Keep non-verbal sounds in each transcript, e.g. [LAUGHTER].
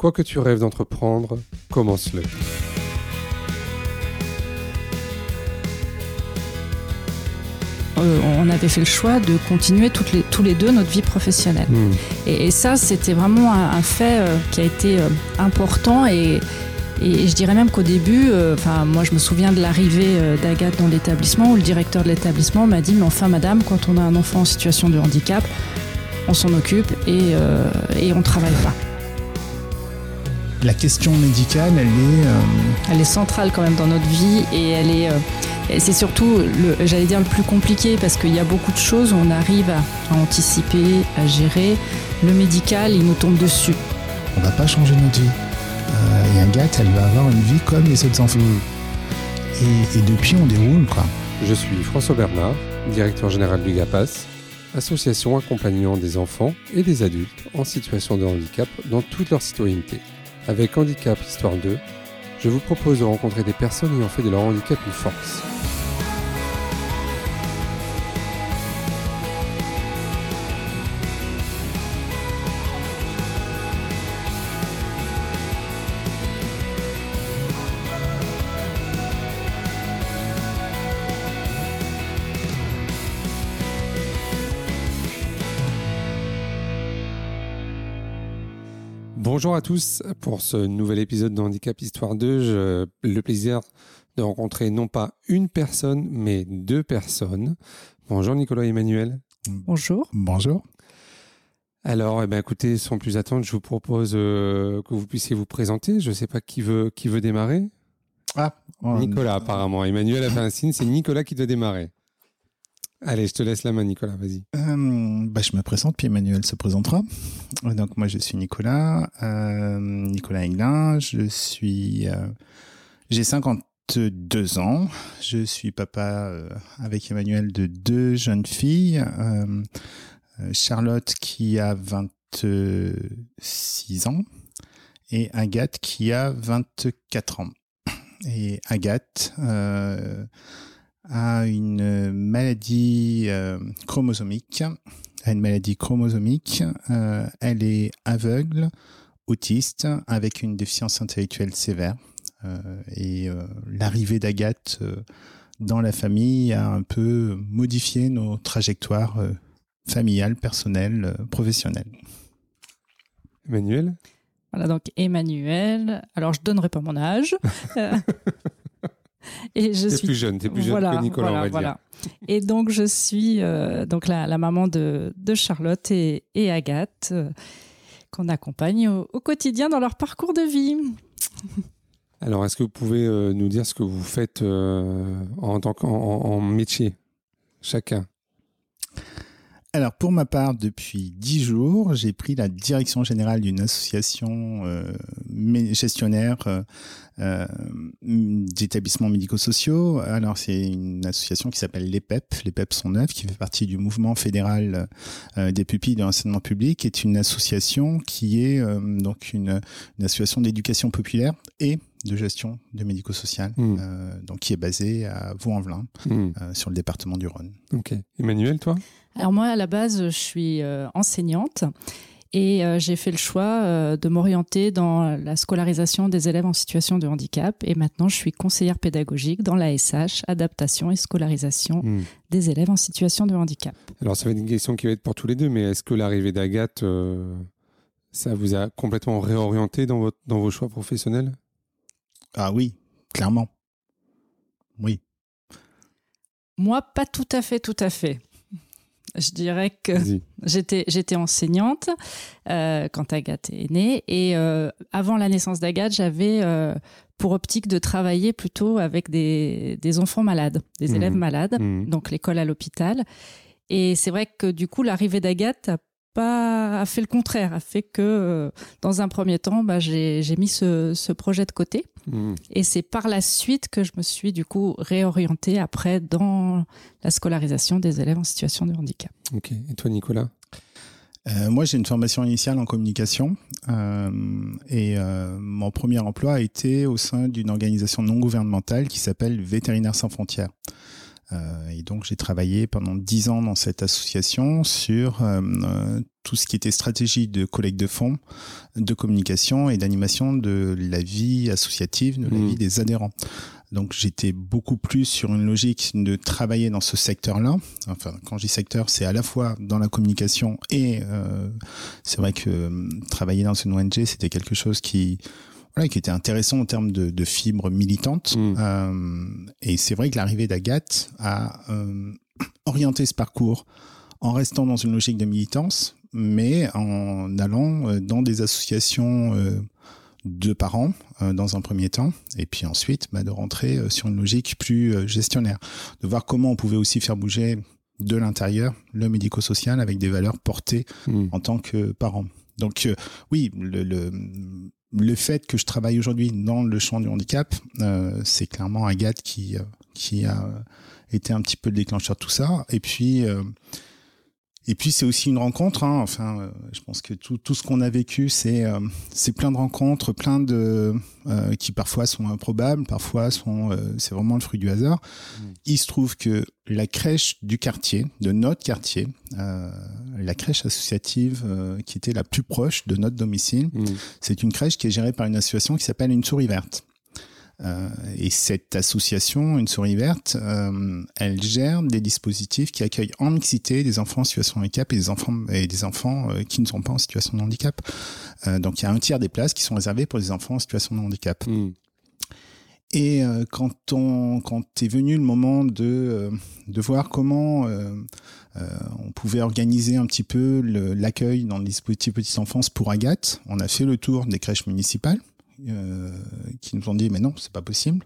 Quoi que tu rêves d'entreprendre, commence-le. Euh, on avait fait le choix de continuer toutes les, tous les deux notre vie professionnelle. Hmm. Et, et ça, c'était vraiment un, un fait euh, qui a été euh, important et, et je dirais même qu'au début, euh, enfin moi je me souviens de l'arrivée d'Agathe dans l'établissement où le directeur de l'établissement m'a dit mais enfin madame, quand on a un enfant en situation de handicap, on s'en occupe et, et on travaille pas. La question médicale, elle est. euh, Elle est centrale quand même dans notre vie et elle est. euh, c'est surtout, le, j'allais dire, le plus compliqué parce qu'il y a beaucoup de choses où on arrive à, à anticiper, à gérer. Le médical, il nous tombe dessus. on va pas changer notre vie. Euh, et Agathe, elle va avoir une vie comme les autres enfants. Et, et depuis, on déroule, quoi. Je suis François Bernard, directeur général du GAPAS, association accompagnant des enfants et des adultes en situation de handicap dans toute leur citoyenneté. Avec Handicap Histoire 2, je vous propose de rencontrer des personnes ayant fait de leur handicap une force. Bonjour à tous pour ce nouvel épisode de Handicap Histoire 2. J'ai le plaisir de rencontrer non pas une personne, mais deux personnes. Bonjour Nicolas et Emmanuel. Bonjour. Bonjour. Alors, eh ben, écoutez, sans plus attendre, je vous propose euh, que vous puissiez vous présenter. Je ne sais pas qui veut, qui veut démarrer. Ah, Nicolas, apparemment. Emmanuel a fait un signe, c'est Nicolas qui doit démarrer. Allez, je te laisse la main, Nicolas, vas-y. Euh, bah, je me présente, puis Emmanuel se présentera. Euh, Donc, moi, je suis Nicolas, euh, Nicolas Aiglin. Je suis. euh, J'ai 52 ans. Je suis papa euh, avec Emmanuel de deux jeunes filles. Euh, Charlotte qui a 26 ans et Agathe qui a 24 ans. Et Agathe. euh, a une maladie euh, chromosomique, a une maladie chromosomique. Euh, elle est aveugle, autiste, avec une déficience intellectuelle sévère. Euh, et euh, l'arrivée d'Agathe euh, dans la famille a un peu modifié nos trajectoires euh, familiales, personnelles, euh, professionnelles. Emmanuel? Voilà, donc Emmanuel. Alors, je donnerai pas mon âge. [LAUGHS] Et je T'es suis plus jeune, t'es plus jeune voilà, que Nicolas, voilà, on va voilà. Et donc, je suis euh, donc la, la maman de, de Charlotte et, et Agathe, euh, qu'on accompagne au, au quotidien dans leur parcours de vie. dire. Alors, est-ce que vous pouvez euh, nous dire ce que vous faites en tant qu'en en- en métier, chacun? Alors, pour ma part, depuis dix jours, j'ai pris la direction générale d'une association euh, gestionnaire euh, euh, d'établissements médico-sociaux. Alors, c'est une association qui s'appelle l'EPEP. L'EPEP sont neuf, qui fait partie du mouvement fédéral euh, des pupilles de l'enseignement public, est une association qui est euh, donc une, une association d'éducation populaire et de gestion de médico-social, Hmm. euh, donc qui est basée à Vaux-en-Velin, Hmm, euh, sur le département du Rhône. Ok. Emmanuel, toi? Alors moi, à la base, je suis euh, enseignante et euh, j'ai fait le choix euh, de m'orienter dans la scolarisation des élèves en situation de handicap. Et maintenant, je suis conseillère pédagogique dans l'ASH, adaptation et scolarisation Hmm. des élèves en situation de handicap. Alors, ça va être une question qui va être pour tous les deux, mais est-ce que l'arrivée d'Agathe, euh, ça vous a complètement réorienté dans, votre, dans vos choix professionnels? Ah oui, clairement. Oui. Moi, pas tout à fait, tout à fait. Je dirais que. J'étais, j'étais enseignante euh, quand Agathe est née et euh, avant la naissance d'Agathe, j'avais euh, pour optique de travailler plutôt avec des, des enfants malades, des Mhm. élèves malades, Hmm. donc l'école à l'hôpital. Et c'est vrai que du coup, l'arrivée d'Agathe a pas a fait le contraire, a fait que euh, dans un premier temps, bah, j'ai, j'ai mis ce, ce projet de côté. Hmm. Et c'est par la suite que je me suis du coup réorientée après dans la scolarisation des élèves en situation de handicap. Ok. Et toi, Nicolas? Euh, moi, j'ai une formation initiale en communication euh, et euh, mon premier emploi a été au sein d'une organisation non gouvernementale qui s'appelle Vétérinaires sans frontières. Et donc j'ai travaillé pendant dix ans dans cette association sur tout ce qui était stratégie de collecte de fonds, de communication et d'animation de la vie associative, de la mmh. vie des adhérents. Donc j'étais beaucoup plus sur une logique de travailler dans ce secteur-là. Enfin, quand je dis secteur, c'est à la fois dans la communication et euh, c'est vrai que euh, travailler dans une ONG, c'était quelque chose qui voilà, qui était intéressant en termes de, de fibres militantes. Mm. Euh, et c'est vrai que l'arrivée d'Agathe a euh, orienté ce parcours en restant dans une logique de militance, mais en allant euh, dans des associations euh, de parents euh, dans un premier temps, et puis ensuite bah, de rentrer euh, sur une logique plus euh, gestionnaire, de voir comment on pouvait aussi faire bouger de l'intérieur le médico-social avec des valeurs portées hmm. en tant que parent. Donc oui, le, le, le, fait que je travaille aujourd'hui dans le champ du handicap, euh, c'est clairement Agathe qui, qui a été un petit peu le déclencheur de tout ça. Et puis et puis c'est aussi une rencontre. Hein. Enfin, euh, je pense que tout, tout ce qu'on a vécu, c'est euh, c'est plein de rencontres, plein de euh, qui parfois sont improbables, parfois sont c'est vraiment le fruit du hasard. Mmh. Il se trouve que la crèche du quartier, de notre quartier, la crèche associative qui était la plus proche de notre domicile, mmh. c'est une crèche qui est gérée par une association qui s'appelle Une Souris Verte. Euh, et cette association, Une Souris Verte, euh, elle gère des dispositifs qui accueillent en mixité des enfants en situation de handicap et des enfants, et des enfants euh, qui ne sont pas en situation de handicap. donc il y a un tiers des places qui sont réservées pour des enfants en situation de handicap. Hmm. Et quand on quand est venu le moment de de voir comment on pouvait organiser un petit peu l'accueil dans le dispositif petite enfance pour Agathe, on a fait le tour des crèches municipales qui nous ont dit mais non, c'est pas possible.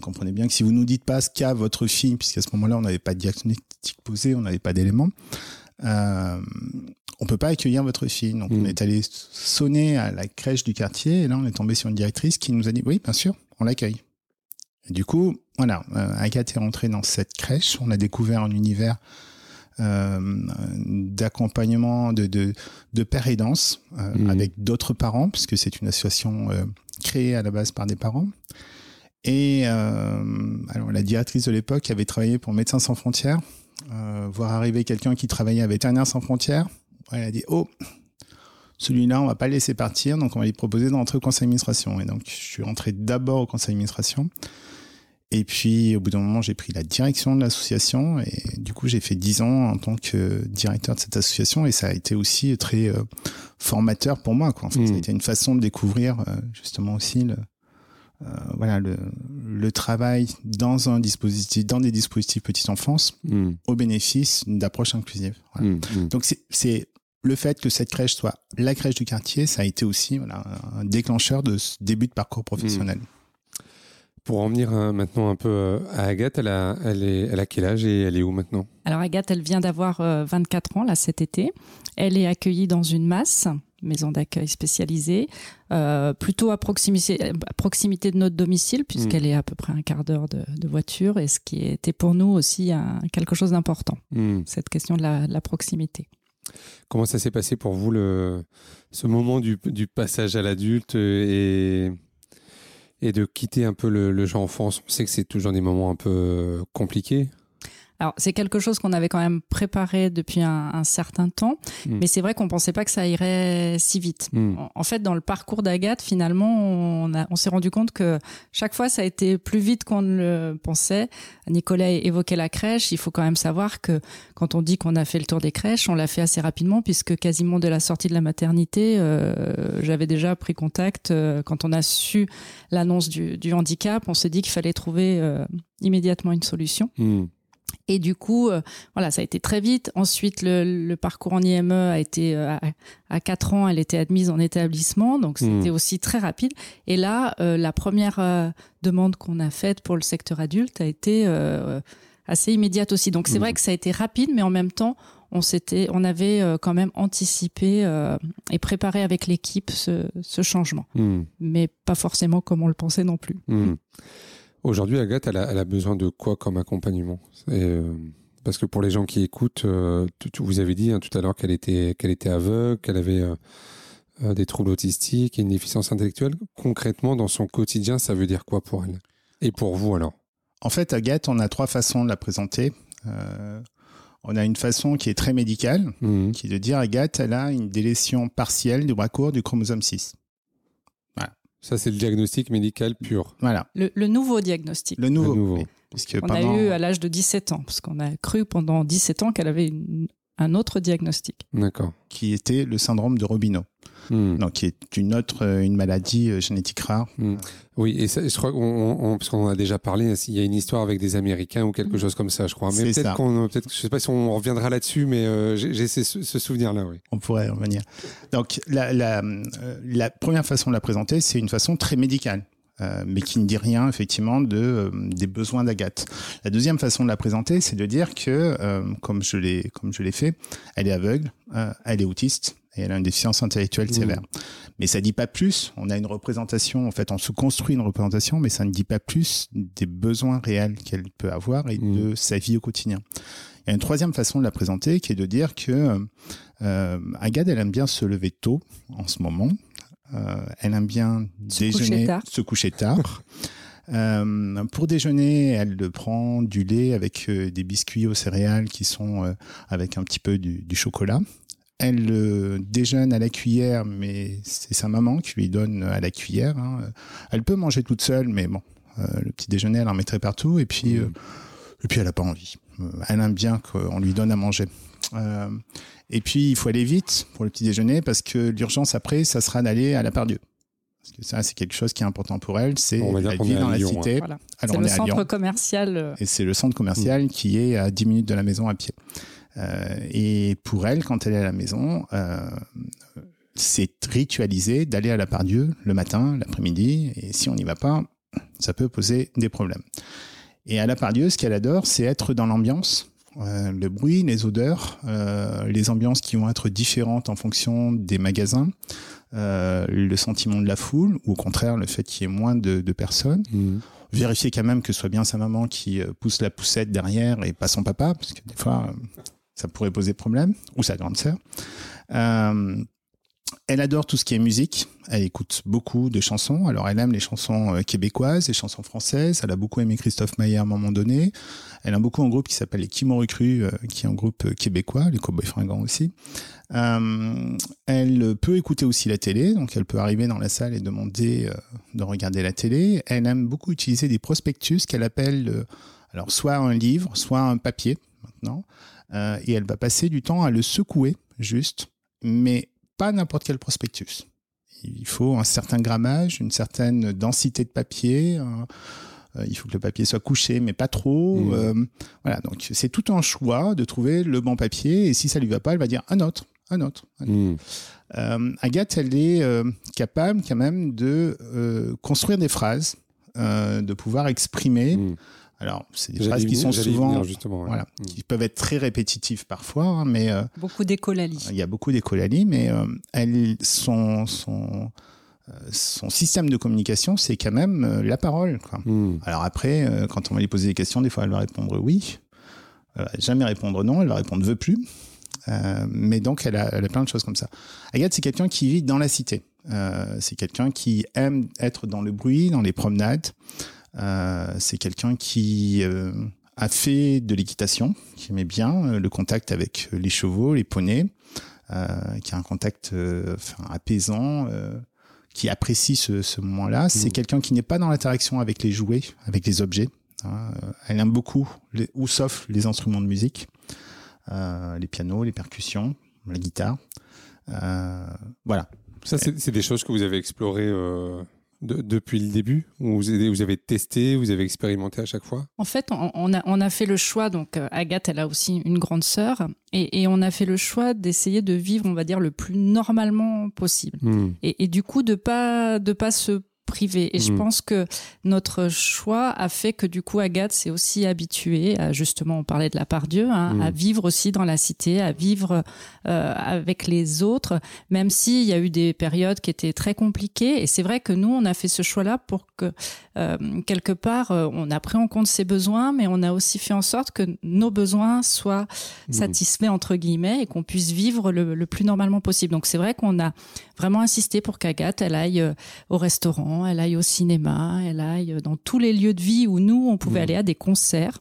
comprenez bien que si vous nous dites pas ce qu'a votre fille, puisqu'à ce moment-là on n'avait pas de diagnostic posé, on n'avait pas d'éléments, euh, on peut pas accueillir votre fille. Donc on mmh. est allé sonner à la crèche du quartier et là on est tombé sur une directrice qui nous a dit oui bien sûr on l'accueille. Et du coup voilà, euh, Agathe est rentrée dans cette crèche, on a découvert un univers euh, d'accompagnement de, de, de père aidance euh, mmh. avec d'autres parents, puisque c'est une association euh, créée à la base par des parents. Et alors la directrice de l'époque avait travaillé pour Médecins sans frontières, voir arriver quelqu'un qui travaillait à Vétérinaires sans frontières. Elle a dit oh celui-là, on va pas le laisser partir, donc on va lui proposer d'entrer au conseil d'administration. Et donc, je suis rentré d'abord au conseil d'administration. Et puis, au bout d'un moment, j'ai pris la direction de l'association et du coup, j'ai fait dix ans en tant que directeur de cette association et ça a été aussi très euh, formateur pour moi. Quoi. En fait, ça a hmm. été une façon de découvrir euh, justement aussi le, euh, voilà le, le, travail dans un dispositif, dans des dispositifs petite enfance, hmm. au bénéfice d'approche inclusive. Voilà. Hmm, Donc c'est le fait que cette crèche soit la crèche du quartier, ça a été aussi voilà, un déclencheur de ce début de parcours professionnel. Pour en venir hein, maintenant un peu euh, à Agathe, elle a, elle, est, elle a quel âge et elle est où maintenant? Alors Agathe, elle vient d'avoir 24 euh, ans là cet été. Elle est accueillie dans une masse, maison d'accueil spécialisée, euh, plutôt à proximité, à proximité de notre domicile puisqu'elle hmm. est à peu près un quart d'heure de, de, voiture et ce qui était pour nous aussi un, quelque chose d'important, hmm. cette question de la, la proximité. Comment ça s'est passé pour vous le, ce moment du, du passage à l'adulte et et de quitter un peu le, le genre enfance. On sait que c'est toujours des moments un peu euh, compliqués. Alors c'est quelque chose qu'on avait quand même préparé depuis un, un certain temps, hmm. mais c'est vrai qu'on pensait pas que ça irait si vite. Hmm. En, fait, dans le parcours d'Agathe, finalement, on, on s'est rendu compte que chaque fois ça a été plus vite qu'on ne le pensait. Nicolas évoquait la crèche. Il faut quand même savoir que quand on dit qu'on a fait le tour des crèches, on l'a fait assez rapidement puisque quasiment dès la sortie de la maternité, euh, j'avais déjà pris contact. Euh, quand on a su l'annonce du, du, handicap, on s'est dit qu'il fallait trouver euh, immédiatement une solution. Hmm. Et du coup, euh, voilà, ça a été très vite. Ensuite, le, le parcours en IME a été euh, à, à 4 ans, elle était admise en établissement, donc hmm. c'était aussi très rapide. Et là, euh, la première demande qu'on a faite pour le secteur adulte a été assez immédiate aussi. Donc c'est vrai hmm. que ça a été rapide, mais en même temps, on s'était, on avait quand même anticipé et préparé avec l'équipe ce, ce changement, hmm. mais pas forcément comme on le pensait non plus. Aujourd'hui, Agathe, elle a, elle a, besoin de quoi comme accompagnement? Euh, Parce que pour les gens qui écoutent, euh, tu, vous avez dit hein, tout à l'heure qu'elle était, qu'elle était aveugle, qu'elle avait euh, des troubles autistiques et une déficience intellectuelle. Concrètement, dans son quotidien, ça veut dire quoi pour elle? Et pour vous alors? En fait, Agathe, on a trois façons de la présenter. On a une façon qui est très médicale, Mhm. qui est de dire Agathe, elle a une délétion partielle du bras court du chromosome 6. Ça, c'est le diagnostic médical pur. Voilà, Le, le nouveau diagnostic. le nouveau. Le nouveau. oui. Puisque On pendant- a eu à l'âge de 17 ans, parce qu'on a cru pendant 17 ans qu'elle avait une- un autre diagnostic. D'accord. qui était le syndrome de Robino, Mhm. donc qui est une autre euh, une maladie euh, génétique rare. Oui, et ça, je crois qu'on, on- on- parce qu'on en a déjà parlé, il y a une histoire avec des Américains ou quelque chose comme ça, je crois. Mais peut-être qu'on, peut-être, je sais pas si on reviendra là-dessus, mais euh, j'ai, ce, ce souvenir-là, oui. On pourrait revenir. Donc la, la, euh, la première façon de la présenter, c'est une façon très médicale. Euh, mais qui ne dit rien effectivement de euh, des besoins d'Agathe. La deuxième façon de la présenter, c'est de dire que, euh, comme je l'ai comme je l'ai fait, elle est aveugle, euh, elle est autiste et elle a une déficience intellectuelle Mmh. sévère. Mais ça dit pas plus. On a une représentation, en fait, on se construit une représentation, mais ça ne dit pas plus des besoins réels qu'elle peut avoir et Mmh. de sa vie au quotidien. Il y a une troisième façon de la présenter qui est de dire que euh, Agathe, elle aime bien se lever tôt en ce moment. Euh, elle aime bien Se déjeuner, coucher tard. se coucher tard. [LAUGHS] Euh, pour déjeuner, elle prend du lait avec euh, des biscuits aux céréales qui sont euh, avec un petit peu du, du chocolat. Elle déjeune à la cuillère, mais c'est sa maman qui lui donne à la cuillère. hein. Elle peut manger toute seule, mais bon, le petit déjeuner, elle en mettrait partout. Et puis, euh, et puis elle n'a pas envie. Elle aime bien qu'on lui donne à manger. Euh, et puis, il faut aller vite pour le petit déjeuner parce que l'urgence après, ça sera d'aller à la Pardieu. Parce que ça, c'est quelque chose qui est important pour elle. C'est est à dans la Lyon, cité. Voilà. Alors, C'est on le centre Lyon. commercial. euh, Et c'est le centre commercial Mm. qui est à 10 minutes de la maison à pied. Euh, et pour elle, quand elle est à la maison, euh, c'est ritualisé d'aller à la Pardieu le matin, l'après-midi. Et si on n'y va pas, ça peut poser des problèmes. Et à la Pardieu, ce qu'elle adore, c'est être dans l'ambiance. Euh, le bruit, les odeurs, euh, les ambiances qui vont être différentes en fonction des magasins, euh, le sentiment de la foule, ou au contraire le fait qu'il y ait moins de, de personnes Mhm. vérifier quand même que ce soit bien sa maman qui pousse la poussette derrière et pas son papa, parce que des fois, ça pourrait poser problème, ou sa grande sœur. Elle adore tout ce qui est musique. Elle écoute beaucoup de chansons. Alors, elle aime les chansons québécoises, les chansons françaises. Elle a beaucoup aimé Christophe Maé à un moment donné. Elle aime beaucoup un groupe qui s'appelle les Kimoru Cru, euh, qui est un groupe euh, québécois, les Cowboys Fringants aussi. Euh, elle peut écouter aussi la télé, donc elle peut arriver dans la salle et demander de regarder la télé. Elle aime beaucoup utiliser des prospectus qu'elle appelle alors soit un livre, soit un papier maintenant, et elle va passer du temps à le secouer juste, mais pas n'importe quel prospectus. Il faut un certain grammage, une certaine densité de papier. Il faut que le papier soit couché, mais pas trop. Mmh. Euh, voilà, donc c'est tout un choix de trouver le bon papier. Et si ça lui va pas, elle va dire un autre, un autre. un autre. Mhm. Euh, Agathe, elle est euh, capable quand même de euh, construire des phrases, euh, de pouvoir exprimer. Mhm. Alors, c'est des phrases qui sont souvent, venir, justement, ouais. voilà, qui peuvent être très répétitives parfois, hein, mais euh, beaucoup d'écolalie. il y a beaucoup d'écolalie, mais euh, elle, son, son, euh, son système de communication, c'est quand même euh, la parole. Quoi. Mhm. Alors après, euh, quand on va lui poser des questions, des fois elle va répondre oui, elle va jamais répondre non, elle va répondre veut plus. Euh, mais donc elle a, elle a plein de choses comme ça. Agathe, c'est quelqu'un qui vit dans la cité. Euh, c'est quelqu'un qui aime être dans le bruit, dans les promenades. Euh, c'est quelqu'un qui euh, a fait de l'équitation, qui aimait bien euh, le contact avec les chevaux, les poneys, euh, qui a un contact euh, enfin, apaisant, euh, qui apprécie ce, ce moment-là. C'est Mhm. quelqu'un qui n'est pas dans l'interaction avec les jouets, avec les objets. hein. Elle aime beaucoup, les, ou sauf les instruments de musique, euh, les pianos, les percussions, la guitare. Euh, voilà. Ça, c'est c'est des choses que vous avez explorées euh, de- depuis le début ou vous avez, vous avez testé, vous avez expérimenté à chaque fois? En fait, on, on a, on a fait le choix, donc euh, Agathe, elle a aussi une grande sœur, et, et on a fait le choix d'essayer de vivre, on va dire, le plus normalement possible. Mhm. Et, et du coup, de pas, de pas se priver. Et je Mhm. pense que notre choix a fait que du coup, Agathe s'est aussi habituée à, justement, on parlait de la part Dieu, hein, à vivre aussi dans la cité, à vivre euh, avec les autres, même s'il y a eu des périodes qui étaient très compliquées. Et c'est vrai que nous, on a fait ce choix-là pour que, quelque part, euh, on a pris en compte ses besoins, mais on a aussi fait en sorte que nos besoins soient Mhm. satisfaits, entre guillemets, et qu'on puisse vivre le, le plus normalement possible. Donc c'est vrai qu'on a vraiment insisté pour qu'Agathe, elle aille euh, au restaurant, elle aille au cinéma, elle aille dans tous les lieux de vie où nous, on pouvait Mmh. aller à des concerts.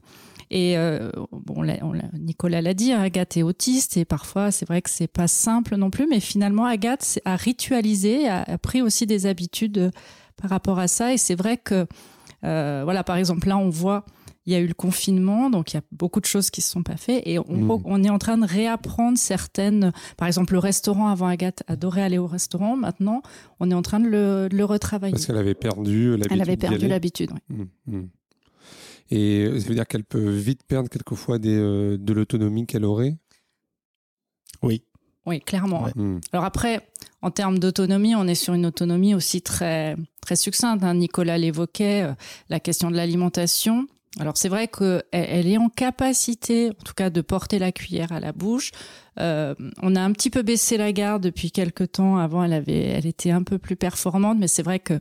Et euh, bon, l'a- on l'a- Nicolas l'a dit, hein, Agathe est autiste et parfois c'est vrai que c'est pas simple non plus, mais finalement Agathe a ritualisé, a, a pris aussi des habitudes euh, par rapport à ça. Et c'est vrai que, euh, voilà, par exemple là on voit, il y a eu le confinement, donc il y a beaucoup de choses qui se sont pas faites et on, Mm. on est en train de réapprendre certaines. Par exemple le restaurant avant Agathe adorait aller au restaurant, maintenant on est en train de le, de le retravailler. Parce qu'elle avait perdu l'habitude. Elle avait perdu l'habitude. ouais. Mm, mm. Et ça veut dire qu'elle peut vite perdre quelquefois des, euh, de l'autonomie qu'elle aurait? Oui. Oui, clairement. Ouais. Mm. Alors après, en termes d'autonomie, on est sur une autonomie aussi très, très succincte. hein. Nicolas l'évoquait, euh, la question de l'alimentation. Alors c'est vrai qu'elle elle est en capacité, en tout cas, de porter la cuillère à la bouche. Euh, on a un petit peu baissé la garde depuis quelques temps. Avant, elle avait, elle était un peu plus performante, mais c'est vrai que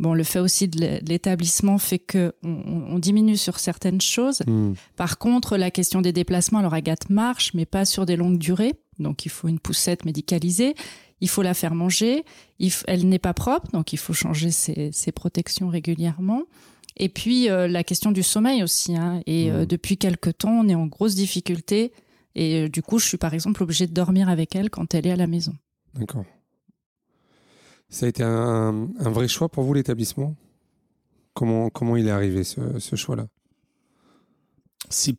bon, le fait aussi de l'é- de l'établissement fait que on, on- on diminue sur certaines choses. Mm. Par contre, la question des déplacements, alors Agathe marche, mais pas sur des longues durées. Donc, il faut une poussette médicalisée. Il faut la faire manger. Il f- elle n'est pas propre, donc il faut changer ses, ses protections régulièrement. Et puis, euh, la question du sommeil aussi. hein. Et euh, Mhm. depuis quelque temps, on est en grosse difficulté. Et euh, du coup, je suis par exemple obligée de dormir avec elle quand elle est à la maison. D'accord. Ça a été un, un vrai choix pour vous, l'établissement? Comment, comment il est arrivé, ce, ce choix-là? C'est,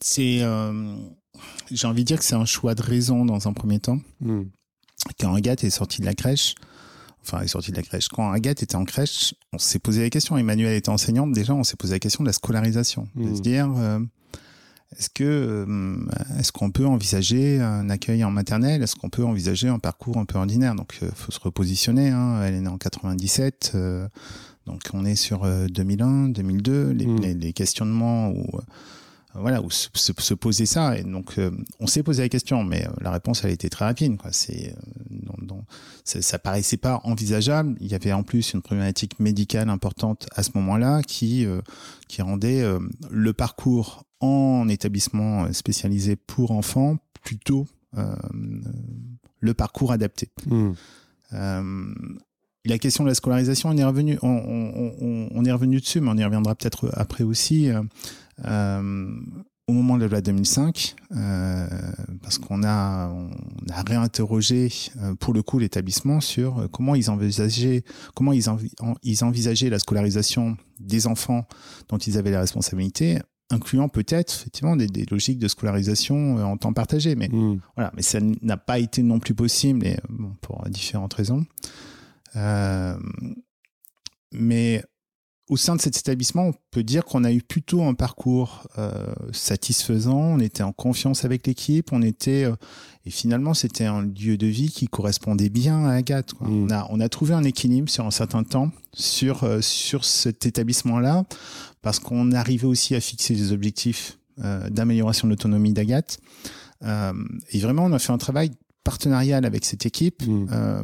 c'est, euh, j'ai envie de dire que c'est un choix de raison dans un premier temps. Mm. Quand Agathe est sortie de la crèche, enfin, elle est sortie de la crèche. Quand Agathe était en crèche, on s'est posé la question. Emmanuel était enseignante. Déjà, on s'est posé la question de la scolarisation, de Mhm. se dire. euh, est-ce que euh, est-ce qu'on peut envisager un accueil en maternelle? Est-ce qu'on peut envisager un parcours un peu ordinaire? Donc, il faut se repositionner. Hein. Elle est née en 97, euh, donc on est sur euh, 2001, 2002. Les, Mm. les, les questionnements euh, voilà où se, se- se poser ça. Et donc, euh, on s'est posé la question, mais euh, la réponse elle a été très rapide. Quoi. C'est euh, ça, paraissait pas envisageable. Il y avait en plus une problématique médicale importante à ce moment-là qui euh, qui rendait le parcours en établissement spécialisé pour enfants plutôt le parcours adapté. Mm. Euh, la question de la scolarisation, on est revenu, on, on- on- on est revenu dessus, mais on y reviendra peut-être après aussi. Euh, au moment de la loi 2005, euh, parce qu'on a, on a réinterrogé euh, pour le coup l'établissement sur comment ils envisageaient, comment ils, envi- en- ils envisageaient la scolarisation des enfants dont ils avaient la responsabilité, incluant peut-être effectivement des, des logiques de scolarisation en temps partagé. Mais Mm. voilà, mais ça n'a pas été non plus possible, et, bon, pour différentes raisons. Euh, mais au sein de cet établissement, on peut dire qu'on a eu plutôt un parcours euh, satisfaisant. On était en confiance avec l'équipe. On était euh, et finalement, c'était un lieu de vie qui correspondait bien à Agathe. quoi. Mm. On a on a trouvé un équilibre sur un certain temps sur euh, sur cet établissement-là parce qu'on arrivait aussi à fixer des objectifs euh, d'amélioration de l'autonomie d'Agathe. Euh, et vraiment, on a fait un travail partenarial avec cette équipe Mm. euh,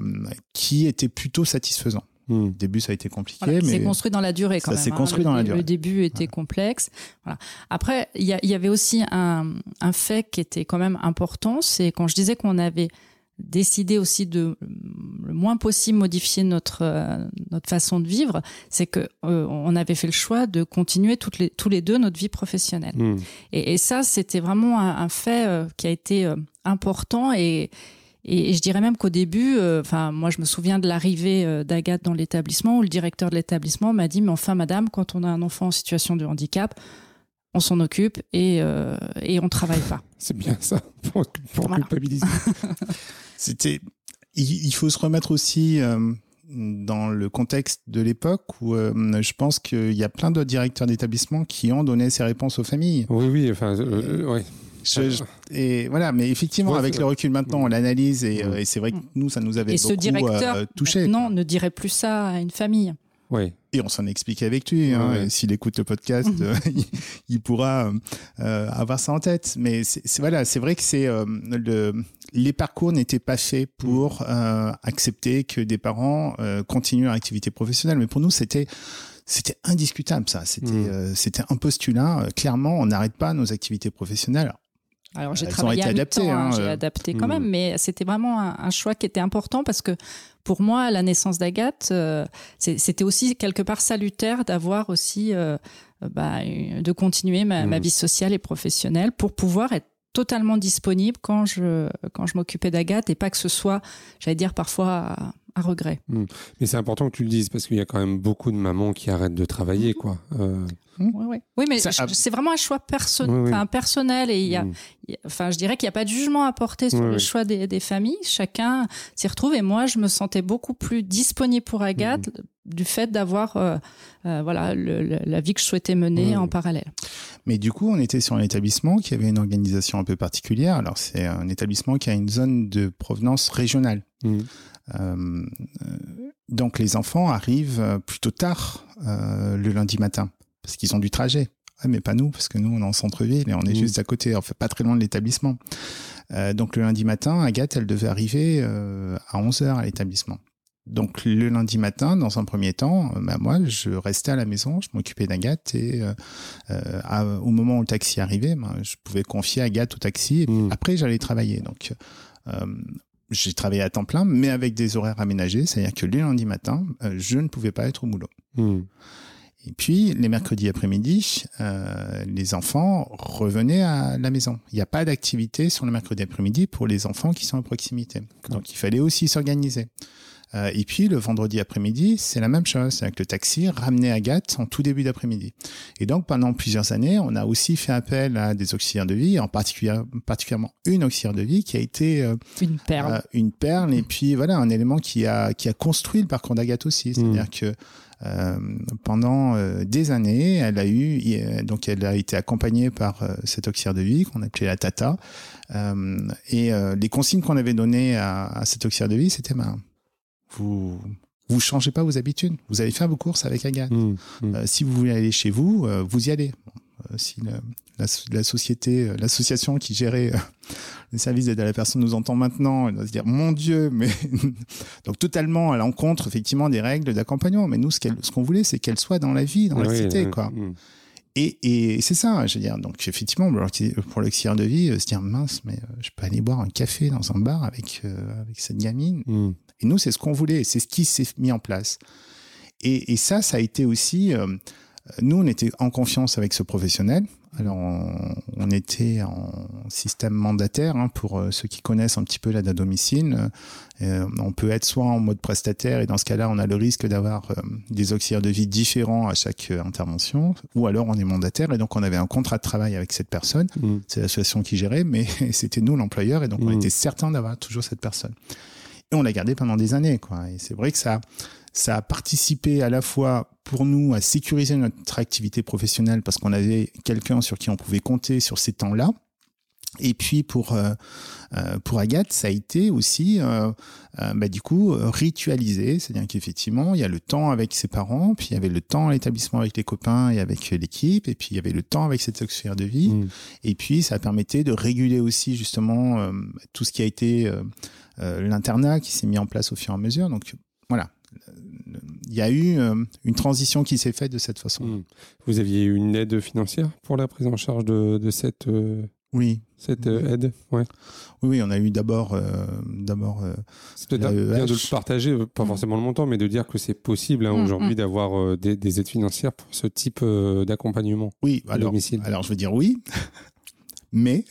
qui était plutôt satisfaisant. Mm. Au début, ça a été compliqué, Voilà, mais C'est construit dans la durée quand ça même. s'est hein. construit Le dans la dé- durée. Le début était complexe. Voilà. Après, il y, avait aussi un, un fait qui était quand même important, c'est quand je disais qu'on avait décidé aussi de le moins possible modifier notre euh, notre façon de vivre, c'est que euh, on avait fait le choix de continuer toutes les tous les deux notre vie professionnelle. Mm. Et, et ça, c'était vraiment un, un fait euh, qui a été euh, important et, et, et je dirais même qu'au début, euh, enfin moi je me souviens de l'arrivée euh, d'Agathe dans l'établissement où le directeur de l'établissement m'a dit mais enfin madame, quand on a un enfant en situation de handicap, on s'en occupe et euh, et on travaille pas. [LAUGHS] C'est bien ça, pour, pour Voilà. culpabiliser. [LAUGHS] c'était. Il, il faut se remettre aussi euh, dans le contexte de l'époque où euh, je pense qu'il y a plein d'autres directeurs d'établissement qui ont donné ces réponses aux familles. Oui, oui, enfin, euh, euh, ouais. Je- je- et voilà, mais effectivement, Ouais, avec le recul maintenant, on l'analyse et, Mm. euh, et c'est vrai que nous, ça nous avait Et ce beaucoup directeur euh, touché. non ne dirait plus ça à une famille. Ouais. Et on s'en explique avec lui. hein, Ouais, S'il écoute le podcast, Mhm. euh, [LAUGHS] il, il pourra euh, avoir ça en tête. Mais c'est voilà, c'est vrai que c'est euh, le les parcours n'étaient pas faits pour euh, accepter que des parents euh, continuent leur activité professionnelle. Mais pour nous, c'était c'était indiscutable ça. C'était euh, c'était un postulat. Euh, clairement, on n'arrête pas nos activités professionnelles. Alors, j'ai travaillé à adaptées, hein, hein, j'ai euh. adapté quand Mm. même, mais c'était vraiment un, un choix qui était important parce que pour moi, la naissance d'Agathe, euh, c'était aussi quelque part salutaire d'avoir aussi, euh, bah, de continuer ma, Mm. ma vie sociale et professionnelle pour pouvoir être totalement disponible quand je quand je m'occupais d'Agathe et pas que ce soit, j'allais dire parfois à, à regret. Mais c'est important que tu le dises parce qu'il y a quand même beaucoup de mamans qui arrêtent de travailler, quoi. Euh, Ouais, ouais. Oui, mais c'est vraiment un choix perso Oui, oui. enfin, personnel et il y a, mm. il y a- enfin, je dirais qu'il n'y a pas de jugement à porter sur Oui, le choix des, des familles. Chacun s'y retrouve et moi, je me sentais beaucoup plus disponible pour Agathe Mm-hmm. du fait d'avoir, euh, euh, voilà, le- le- la vie que je souhaitais mener en parallèle. Mais du coup, on était sur un établissement qui avait une organisation un peu particulière. Alors, c'est un établissement qui a une zone de provenance régionale. Euh, donc, les enfants arrivent plutôt tard le lundi matin parce qu'ils ont du trajet. Ah, mais pas nous, parce que nous, on est en centre-ville et on est Mm. juste à côté, en fait, pas très loin de l'établissement. Euh, donc, le lundi matin, Agathe, elle devait arriver euh, à 11h à l'établissement. Donc, le lundi matin, dans un premier temps, euh, bah, moi, je restais à la maison, je m'occupais d'Agathe et euh, à- au moment où le taxi arrivait, ben, je pouvais confier Agathe au taxi et Mm. après, j'allais travailler. Donc, j'ai travaillé à temps plein, mais avec des horaires aménagés, c'est-à-dire que les lundis matins, euh, je ne pouvais pas être au boulot. Mm. Et puis, les mercredis après-midi, euh, les enfants revenaient à la maison. Il n'y a pas d'activité sur le mercredi après-midi pour les enfants qui sont à proximité. Donc, il fallait aussi s'organiser. Euh, et puis, le vendredi après-midi, c'est la même chose. Que le taxi ramenait Agathe en tout début d'après-midi. Et donc, pendant plusieurs années, on a aussi fait appel à des auxiliaires de vie, en particulier, particulièrement une auxiliaire de vie qui a été euh, Une perle. euh, une perle et puis voilà un élément qui a qui a construit le parcours d'Agathe aussi c'est-à-dire que euh, pendant euh, des années elle a eu euh, donc elle a été accompagnée par euh, cette auxiliaire de vie qu'on appelait la tata Euh, et euh, les consignes qu'on avait données à, à cette auxiliaire de vie c'était ben vous vous changez pas vos habitudes vous allez faire vos courses avec Agathe Mm. Mm. euh, si vous voulez aller chez vous, euh, vous y allez. Bon, si le- la, la société, euh, l'association qui gérait euh, les services d'aide à la personne nous entend maintenant, elle va se dire mon Dieu, mais [LAUGHS] donc totalement à l'encontre effectivement des règles d'accompagnement. Mais nous, ce qu'on voulait, c'est qu'elle soit dans la vie, dans la cité, euh, quoi. Et, et c'est ça, je veux dire. Donc effectivement, pour l'auxi- pour l'auxiliaire de vie, euh, se dire mince, mais euh, je peux aller boire un café dans un bar avec euh, avec cette gamine. Mm. Et nous, c'est ce qu'on voulait, c'est ce qui s'est mis en place. Et, et ça, ça a été aussi. euh, nous, on était en confiance avec ce professionnel. Alors, on, on était en système mandataire hein, pour euh, ceux qui connaissent un petit peu l'aide à domicile. Euh, on peut être soit en mode prestataire et dans ce cas-là, on a le risque d'avoir euh, des auxiliaires de vie différents à chaque euh, intervention, ou alors on est mandataire et donc on avait un contrat de travail avec cette personne. Mm. C'est l'association qui gérait, mais [LAUGHS] c'était nous l'employeur et donc on Mm. était certain d'avoir toujours cette personne. Et on l'a gardé pendant des années, quoi. Et c'est vrai que ça, ça a participé à la fois pour nous à sécuriser notre activité professionnelle parce qu'on avait quelqu'un sur qui on pouvait compter sur ces temps-là. Et puis pour euh, euh, pour Agathe, ça a été aussi euh, bah, du coup ritualisé, c'est-à-dire qu'effectivement il y a le temps avec ses parents, puis il y avait le temps à l'établissement avec les copains et avec l'équipe, et puis il y avait le temps avec cette auxiliaire de vie. Mm. Et puis, ça permettait de réguler aussi justement euh, tout ce qui a été l'internat qui s'est mis en place au fur et à mesure. Donc voilà, il y a eu euh, une transition qui s'est faite de cette façon. Mm. Vous aviez eu une aide financière pour la prise en charge de, de cette, euh, Oui, cette euh, aide? Ouais. oui, oui, on a eu d'abord, euh, d'abord. euh, C'est peut-être bien de le partager, euh, pas forcément le montant, mais de dire que c'est possible hein, Mm, aujourd'hui mm. d'avoir euh, des, des aides financières pour ce type euh, d'accompagnement oui, à alors, domicile. alors je veux dire oui, [LAUGHS] mais.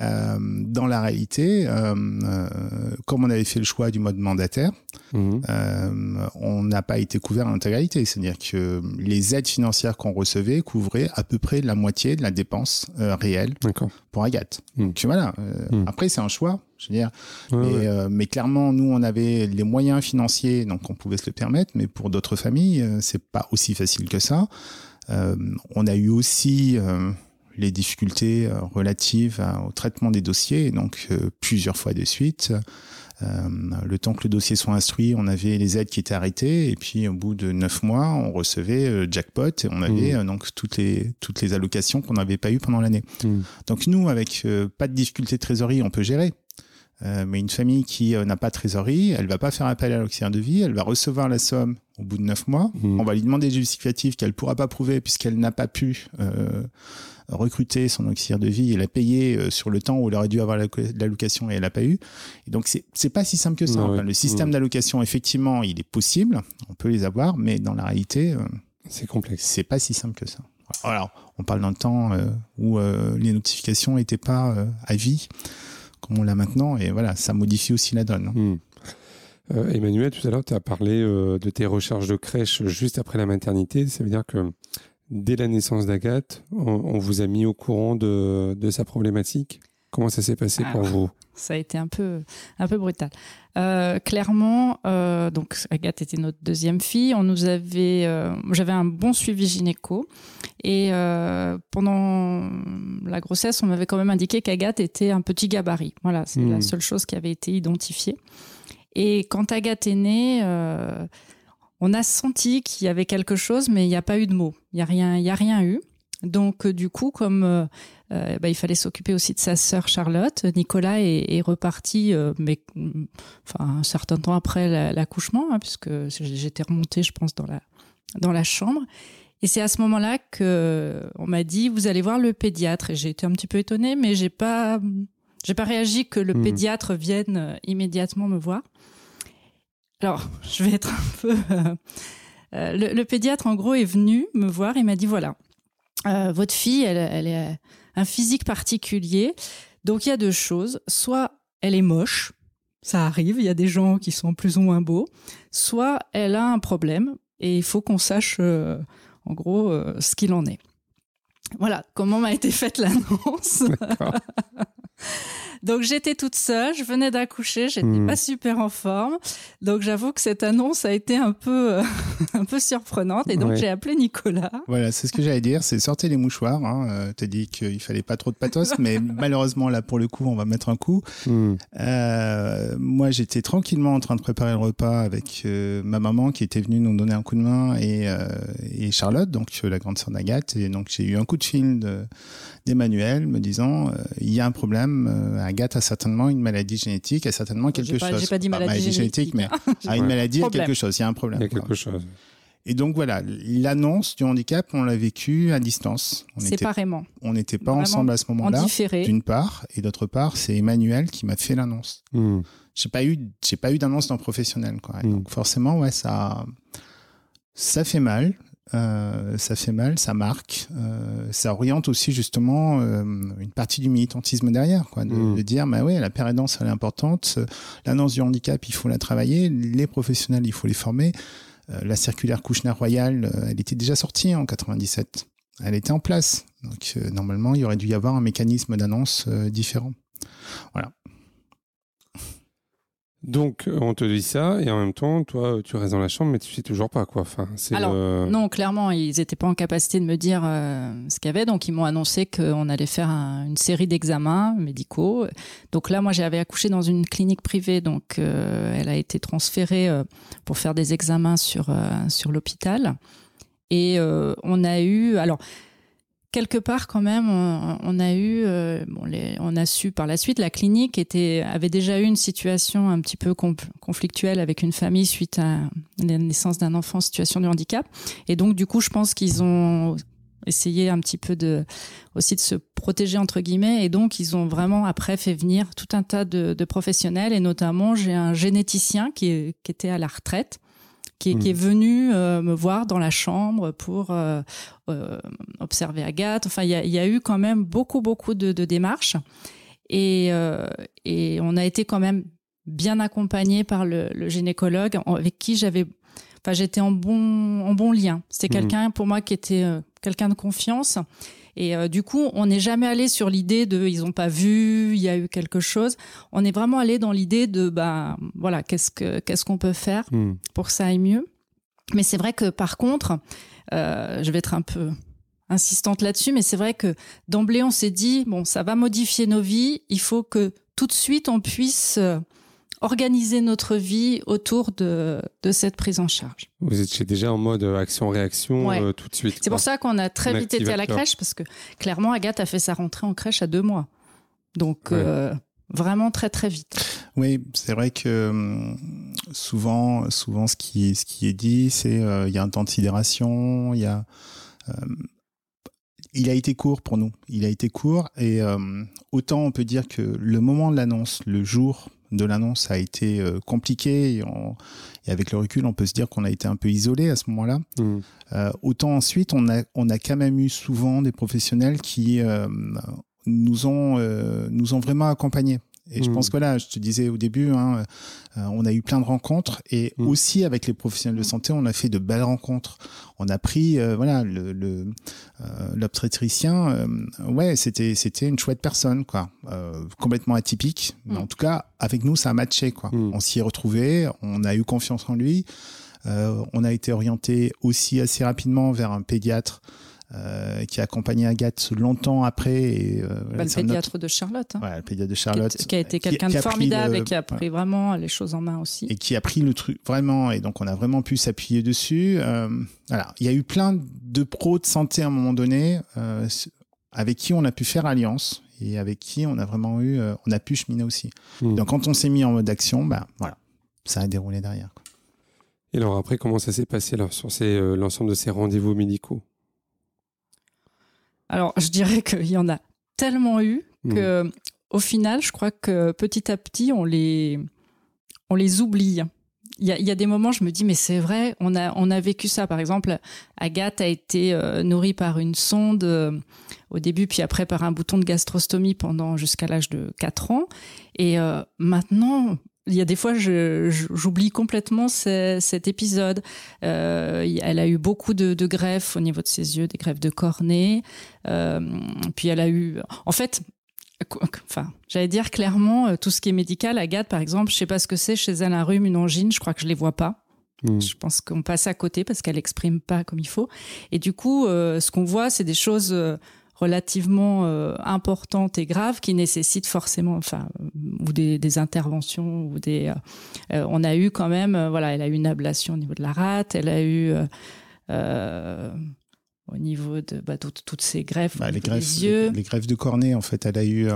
Euh, dans la réalité, euh, euh, comme on avait fait le choix du mode mandataire, Mhm. euh, on n'a pas été couvert en intégralité. C'est-à-dire que les aides financières qu'on recevait couvraient à peu près la moitié de la dépense euh, réelle pour Agathe. Mm. Donc voilà. euh, Mm. Après, c'est un choix. Je veux dire, Ouais, mais, ouais. euh, mais clairement, nous, on avait les moyens financiers, donc on pouvait se le permettre. Mais pour d'autres familles, euh, c'est pas aussi facile que ça. Euh, on a eu aussi euh, les difficultés euh, relatives à- au traitement des dossiers, et donc euh, plusieurs fois de suite. Euh, le temps que le dossier soit instruit, on avait les aides qui étaient arrêtées, et puis au bout de neuf mois, on recevait jackpot et on avait Mm. euh, donc toutes les toutes les allocations qu'on n'avait pas eues pendant l'année. Mm. Donc nous, avec pas de difficulté de trésorerie, on peut gérer. Euh, mais une famille qui euh, n'a pas de trésorerie, elle va pas faire appel à l'auxiliaire de vie, elle va recevoir la somme au bout de neuf mois. Mhm. On va lui demander des justificatifs qu'elle pourra pas prouver puisqu'elle n'a pas pu euh, recruter son auxiliaire de vie et la payer euh, sur le temps où elle aurait dû avoir la- l'allocation et elle n'a pas eu. Et donc c'est pas si simple que ça. Ouais, Enfin, ouais. le système d'allocation, effectivement, il est possible, on peut les avoir, mais dans la réalité, euh, C'est complexe. c'est pas si simple que ça. Alors, on parle d'un temps euh, où euh, les notifications n'étaient pas euh, à vie, comme on l'a maintenant, et voilà, ça modifie aussi la donne. Hmm. Emmanuel, tout à l'heure, tu as parlé de tes recherches de crèche juste après la maternité. Ça veut dire que dès la naissance d'Agathe, on, on vous a mis au courant de, de sa problématique? Comment ça s'est passé pour vous? Ça a été un peu, un peu brutal. Euh, clairement, euh, donc Agathe était notre deuxième fille. On nous avait, euh, j'avais un bon suivi gynéco et pendant la grossesse, on m'avait quand même indiqué qu'Agathe était un petit gabarit. Voilà, c'est Hmm. la seule chose qui avait été identifiée. Et quand Agathe est née, on a senti qu'il y avait quelque chose, mais il n'y a pas eu de mots. Il n'y a rien, il y a rien eu. Donc euh, du coup, comme euh, euh, bah, il fallait s'occuper aussi de sa sœur Charlotte. Nicolas est, est reparti, mais mm, enfin un certain temps après la- l'accouchement, hein, puisque j'étais remontée, je pense, dans la dans la chambre. Et c'est à ce moment-là que on m'a dit vous allez voir le pédiatre. Et j'ai été un petit peu étonnée, mais j'ai pas j'ai pas réagi que le Mhm. pédiatre vienne immédiatement me voir. Alors je vais être un peu le, le pédiatre en gros est venu me voir. Il m'a dit voilà euh, votre fille elle, elle est un physique particulier. Donc il y a deux choses. Soit elle est moche, ça arrive, il y a des gens qui sont plus ou moins beaux. Soit elle a un problème et il faut qu'on sache euh, en gros euh, ce qu'il en est. Voilà comment m'a été faite l'annonce. [LAUGHS] Donc j'étais toute seule, je venais d'accoucher, j'étais Mhm. pas super en forme. Donc j'avoue que cette annonce a été un peu euh, [LAUGHS] un peu surprenante et donc Ouais. j'ai appelé Nicolas. Voilà, c'est ce que j'allais dire, c'est sortez les mouchoirs. Hein. Euh, T'as dit qu'il fallait pas trop de pathos, mais [LAUGHS] malheureusement là pour le coup, on va mettre un coup. Hmm. Euh, moi, j'étais tranquillement en train de préparer le repas avec euh, ma maman qui était venue nous donner un coup de main et, euh, et Charlotte, donc euh, la grande sœur d'Agathe. Et donc j'ai eu un coup de fil de- d'Emmanuel me disant euh, il y a un problème. euh, Agathe a certainement une maladie génétique, a certainement quelque pas- chose. j'ai pas dit maladie génétique, mais [LAUGHS] a une maladie, il y a Problème. quelque chose. Il y a un problème. Il y a quoi. quelque chose. Et donc voilà, l'annonce du handicap, on l'a vécu à distance. On n'était séparément, on n'était pas Vraiment ensemble à ce en moment-là, d'une part, et d'autre part, c'est Emmanuel qui m'a fait l'annonce. Hmm. J'ai pas eu, j'ai pas eu d'annonce dans le professionnel, quoi. Et Mm. Donc forcément, ouais, ça, ça fait mal. Euh, ça fait mal, ça marque, euh, ça oriente aussi justement euh, une partie du militantisme derrière, quoi, de, Mm. de dire, bah ouais, la pérédance elle est importante, euh, l'annonce du handicap il faut la travailler, les professionnels il faut les former. Euh, la circulaire Kouchner-Royal, elle était déjà sortie en 97, elle était en place, donc euh, normalement il aurait dû y avoir un mécanisme d'annonce euh, différent. Donc, euh, on te dit ça, et en même temps, toi, tu restes dans la chambre, mais tu sais toujours pas, quoi. Enfin, c'est Alors, le- Non, clairement, ils n'étaient pas en capacité de me dire euh, ce qu'il y avait, donc ils m'ont annoncé qu'on allait faire un- une série d'examens médicaux. Donc là, moi, j'avais accouché dans une clinique privée, donc euh, elle a été transférée euh, pour faire des examens sur, euh, sur l'hôpital. Et euh, on a eu, alors quelque part quand même, on, a eu, euh, bon, on a su par la suite, la clinique était, avait déjà eu une situation un petit peu conflictuelle avec une famille suite à la naissance d'un enfant en situation de handicap. Et donc, du coup, je pense qu'ils ont essayé un petit peu de, aussi de se protéger entre guillemets. Et donc, ils ont vraiment après fait venir tout un tas de, professionnels. Et notamment, j'ai un généticien qui était à la retraite. Qui est, qui est venu euh, me voir dans la chambre pour euh, euh, observer Agathe. Enfin, il y y a eu quand même beaucoup, beaucoup de, de démarches. Et, euh, et on a été quand même bien accompagné par le, le gynécologue avec qui j'avais, enfin, j'étais en bon, en bon lien. C'était Mhm. quelqu'un pour moi qui était euh, quelqu'un de confiance. Et euh, du coup, on n'est jamais allé sur l'idée de ils ont pas vu, il y a eu quelque chose. On est vraiment allé dans l'idée de bah voilà, qu'est-ce que qu'est-ce qu'on peut faire Hmm. pour que ça aille mieux. Mais c'est vrai que par contre, euh, je vais être un peu insistante là-dessus, mais c'est vrai que d'emblée on s'est dit bon, ça va modifier nos vies. Il faut que tout de suite on puisse euh, organiser notre vie autour de, de cette prise en charge. Vous étiez déjà en mode euh, action-réaction Ouais. euh, tout de suite. C'est pour ça qu'on a très vite été à la crèche parce que clairement Agathe a fait sa rentrée en crèche à deux mois. Donc Ouais. euh, vraiment très très vite. Oui, c'est vrai que hum, souvent, souvent ce qui, ce qui est dit, c'est euh, il y a un temps de sidération, il y a. Hum, il a été court pour nous. Il a été court et hum, autant on peut dire que le moment de l'annonce, le jour de l'annonce a été euh, compliqué et, avec le recul, on peut se dire qu'on a été un peu isolé à ce moment-là. Mmh. Euh, autant ensuite, on a, on a quand même eu souvent des professionnels qui nous ont, nous ont vraiment accompagnés. Et je pense mm. que là, je te disais au début, hein, euh, on a eu plein de rencontres et mm. aussi avec les professionnels de santé, on a fait de belles rencontres. On a pris, euh, voilà, le, le euh, l'obstétricien, ouais, c'était c'était une chouette personne, quoi, complètement atypique, mais mm. en tout cas avec nous, ça a matché, quoi. On s'y est retrouvé, on a eu confiance en lui. on a été orienté aussi assez rapidement vers un pédiatre euh, qui a accompagné Agathe longtemps après. Et, euh, bah, le pédiatre de Charlotte. Hein. le pédiatre de Charlotte. Qui, a été quelqu'un de formidable et qui a pris vraiment les choses en main aussi. Et qui a pris le truc vraiment, et donc on a vraiment pu s'appuyer dessus. Euh, voilà. Il y a eu plein de pros de santé à un moment donné avec qui on a pu faire alliance et avec qui on a vraiment eu, on a pu cheminer aussi. Mmh. Donc quand on s'est mis en mode action, bah, voilà, ça a déroulé derrière. Et alors après, comment ça s'est passé alors, sur l'ensemble de ces rendez-vous médicaux? Alors, je dirais qu'il y en a tellement eu mmh. que, au final, je crois que petit à petit, on les, on les oublie. Il y, a, des moments, je me dis, mais c'est vrai, on a, on a vécu ça. Par exemple, Agathe a été euh, nourrie par une sonde euh, au début, puis après par un bouton de gastrostomie pendant jusqu'à l'âge de 4 ans. Et euh, maintenant, il y a des fois, j'oublie complètement cet épisode. Euh, elle a eu beaucoup de, greffes au niveau de ses yeux, des greffes de cornée. Euh, puis elle a eu, en fait, enfin, j'allais dire clairement, euh, tout ce qui est médical. Agathe, par exemple, je sais pas ce que c'est chez elle un rhume, une angine. Je crois que je les vois pas. Hmm. Je pense qu'on passe à côté parce qu'elle exprime pas comme il faut. Et du coup, ce qu'on voit, c'est des choses relativement euh, importantes et graves qui nécessitent forcément, enfin, ou des, des interventions ou des. Euh, euh, on a eu quand même, voilà, elle a eu une ablation au niveau de la rate, elle a eu au niveau de bah, toutes ces greffes, bah, les greffes, des yeux. Les, greffes de cornée, en fait, elle a eu.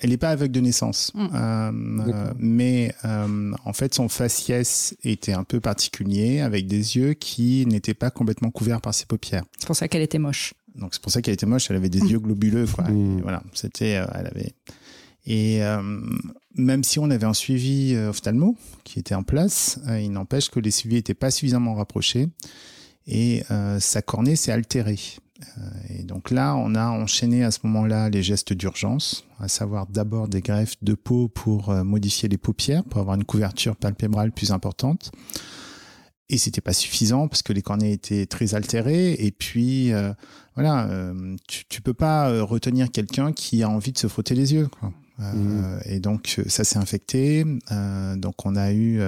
elle n'est pas aveugle de naissance, mmh. mais en fait son faciès était un peu particulier, avec des yeux qui n'étaient pas complètement couverts par ses paupières. C'est pour ça qu'elle était moche. Donc c'est pour ça qu'elle était moche. Elle avait des yeux globuleux, quoi. Mmh. voilà, c'était, euh, elle avait. Et euh, même si on avait un suivi euh, ophtalmo qui était en place, il n'empêche que les suivis n'étaient pas suffisamment rapprochés et sa cornée s'est altérée. et donc là, on a enchaîné à ce moment-là les gestes d'urgence, à savoir d'abord des greffes de peau pour modifier les paupières, pour avoir une couverture palpébrale plus importante et c'était pas suffisant parce que les cornées étaient très altérées et puis euh, voilà euh, tu, tu peux pas euh, retenir quelqu'un qui a envie de se frotter les yeux quoi. Mmh. et donc ça s'est infecté donc on a eu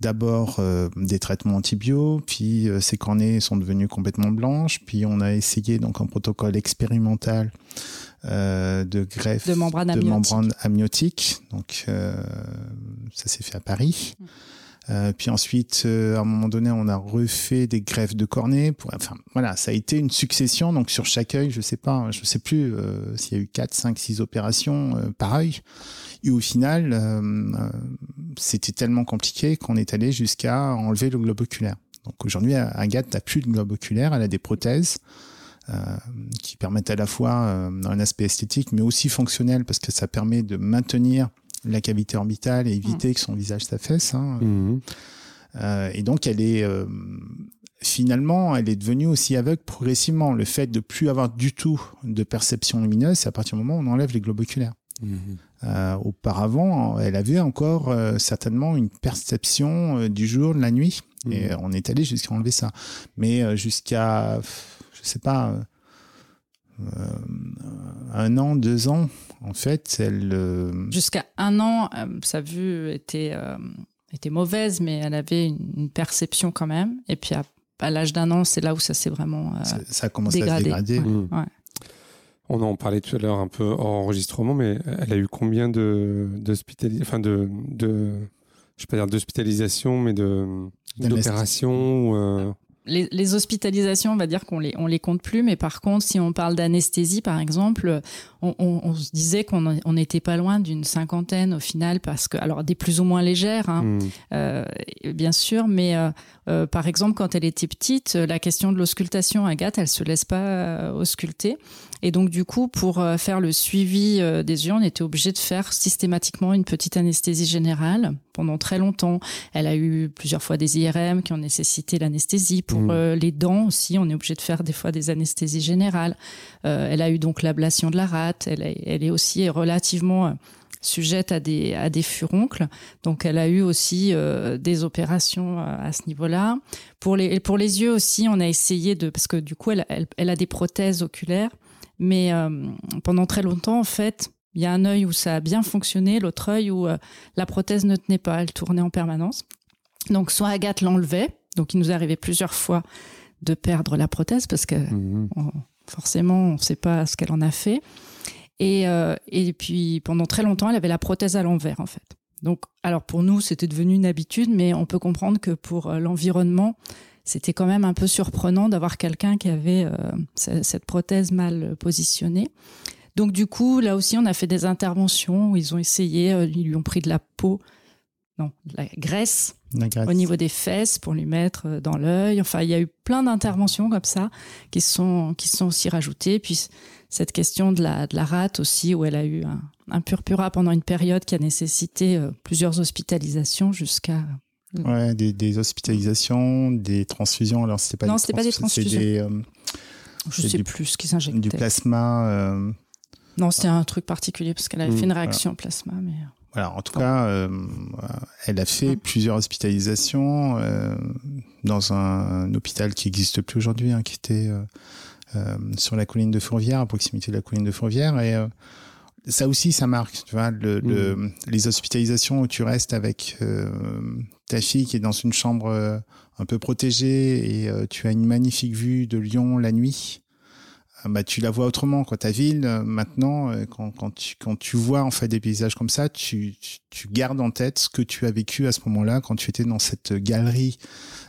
d'abord des traitements antibio puis ces cornées sont devenues complètement blanches puis on a essayé donc un protocole expérimental de greffe de membrane amniotique, donc ça s'est fait à Paris mmh. Euh, puis ensuite, euh, à un moment donné, on a refait des greffes de cornée. Pour, enfin, voilà, ça a été une succession. Donc sur chaque œil, je sais pas, je sais plus euh, s'il y a eu 4, 5, 6 opérations euh, par œil. Et au final, c'était tellement compliqué qu'on est allé jusqu'à enlever le globe oculaire. Donc aujourd'hui, Agathe n'a plus de globe oculaire, elle a des prothèses. qui permettent à la fois un aspect esthétique, mais aussi fonctionnel parce que ça permet de maintenir la cavité orbitale et éviter mm. que son visage s'affaisse. Hein. Mm. Euh, et donc, elle est euh, finalement, elle est devenue aussi aveugle progressivement. Le fait de plus avoir du tout de perception lumineuse, c'est à partir du moment où on enlève les globes oculaires. Mm-hmm. Euh, auparavant, elle avait encore certainement une perception du jour, de la nuit, et mm. on est allé jusqu'à enlever ça. Mais jusqu'à, je sais pas, un an, deux ans, en fait, elle. Euh, Jusqu'à un an, euh, sa vue était, euh, était mauvaise, mais elle avait une, perception quand même. Et puis à, l'âge d'un an, c'est là où ça s'est vraiment. ça, a commencé à se dégrader. Mmh. On en parlait tout à l'heure un peu hors enregistrement, mais elle a eu combien de, enfin de, de, je vais pas dire d'hospitalisation, mais de d'opérations les, hospitalisations, on va dire qu'on les on les compte plus, mais par contre, si on parle d'anesthésie, par exemple, on, se disait qu'on n'était pas loin d'une cinquantaine au final, parce que alors des plus ou moins légères, hein, hmm. euh, bien sûr, mais euh, euh, par exemple, quand elle était petite, la question de l'auscultation, Agathe, elle se laisse pas ausculter. Et donc, du coup, pour faire le suivi des yeux, on était obligé de faire systématiquement une petite anesthésie générale pendant très longtemps. Elle a eu plusieurs fois des IRM qui ont nécessité l'anesthésie. Pour mmh. les dents aussi, on est obligé de faire des fois des anesthésies générales. elle a eu donc l'ablation de la rate. Elle, elle est aussi relativement sujette à des, à des furoncles. Donc elle a eu aussi euh, des opérations euh, à, ce niveau-là. Pour les, pour les yeux aussi, on a essayé de... Parce que du coup, elle, elle, a des prothèses oculaires. Mais euh, pendant très longtemps, en fait, il y a un œil où ça a bien fonctionné, l'autre œil où la prothèse ne tenait pas, elle tournait en permanence. Donc soit Agathe l'enlevait, donc il nous arrivé plusieurs fois de perdre la prothèse parce que mmh. forcément on ne sait pas ce qu'elle en a fait. Et, euh, et puis pendant très longtemps, elle avait la prothèse à l'envers en fait. Donc, alors pour nous, c'était devenu une habitude, mais on peut comprendre que pour euh, l'environnement, c'était quand même un peu surprenant d'avoir quelqu'un qui avait euh, cette prothèse mal positionnée. Donc du coup, là aussi, on a fait des interventions où ils ont essayé, ils lui ont pris de la peau, non, de la graisse, au niveau des fesses pour lui mettre dans l'œil. Enfin, il y a eu plein d'interventions comme ça qui sont qui sont aussi rajoutées. Puis cette question de la, de la rate aussi, où elle a eu un, un purpura pendant une période qui a nécessité euh, plusieurs hospitalisations jusqu'à. Euh, ouais, des, des, hospitalisations, des transfusions. Alors, c'était pas non, c'était pas des transfusions. Des, euh, Je sais plus ce qu'ils s'injectaient. Du plasma. Non, c'était un truc particulier parce qu'elle avait fait une réaction au plasma, mais. Voilà, en tout cas, elle a fait plusieurs hospitalisations dans un, un, hôpital qui n'existe plus aujourd'hui, hein, qui était euh, sur la colline de Fourvière, à proximité de la colline de Fourvière. Et euh, ça aussi, ça marque. Tu vois, le, mmh. les hospitalisations où tu restes avec euh, ta fille qui est dans une chambre un peu protégée et tu as une magnifique vue de Lyon la nuit. Bah, tu la vois autrement quoi ta ville maintenant quand, quand, tu, quand tu vois en fait des paysages comme ça tu, tu, gardes en tête ce que tu as vécu à ce moment-là quand tu étais dans cette galerie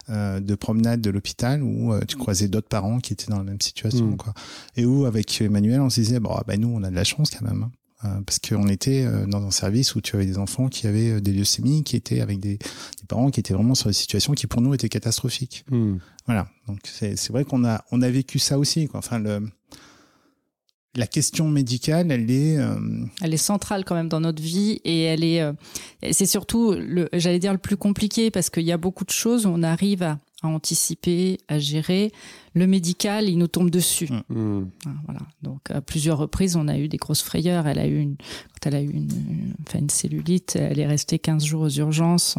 euh, de promenade de l'hôpital où euh, tu croisais d'autres parents qui étaient dans la même situation, mm. quoi. Et où avec Emmanuel, on se disait, bon, bah, nous, on a de la chance quand même. Hein. Euh, parce qu'on était dans un service où tu avais des enfants qui avaient des leucémies, qui étaient avec des, des, parents qui étaient vraiment sur des situations qui pour nous étaient catastrophiques. Mm. Voilà. Donc c'est vrai qu'on a on a vécu ça aussi. Quoi. Enfin le la question médicale, elle est, euh, elle est centrale quand même dans notre vie et elle est, euh, c'est surtout, j'allais dire le plus compliqué parce qu'il y a beaucoup de choses où on arrive à, à anticiper, à gérer. Le médical, il nous tombe dessus. Mm. Mm. Voilà. Donc à plusieurs reprises, on a eu des grosses frayeurs. Elle a eu une, quand elle a eu une, enfin, une cellulite, elle est restée 15 jours aux urgences.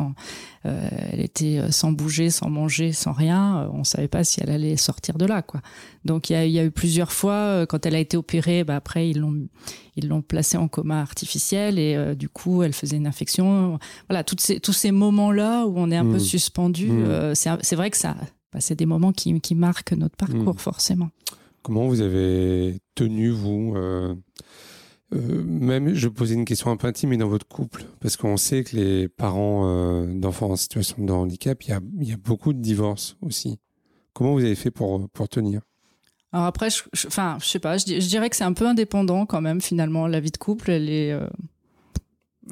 euh, elle était euh, sans bouger, sans manger, sans rien. Euh, on savait pas si elle allait sortir de là, quoi. Donc il y a, y a, eu plusieurs fois quand elle a été opérée. Bah, après ils l'ont ils l'ont placée en coma artificiel et du coup elle faisait une infection. Voilà, toutes ces, tous ces moments là où on est un peu mm. suspendu. c'est vrai que ça bah, c'est des moments qui, qui, marquent notre parcours, hmm. forcément. Comment vous avez tenu, vous euh, euh, Même, je posais une question un peu intime, mais dans votre couple, parce qu'on sait que les parents euh, d'enfants en situation de handicap, il y a, y a, beaucoup de divorces aussi. Comment vous avez fait pour, pour tenir? Alors après, je, je, enfin, je sais pas, je, je dirais que c'est un peu indépendant quand même finalement. La vie de couple, elle est,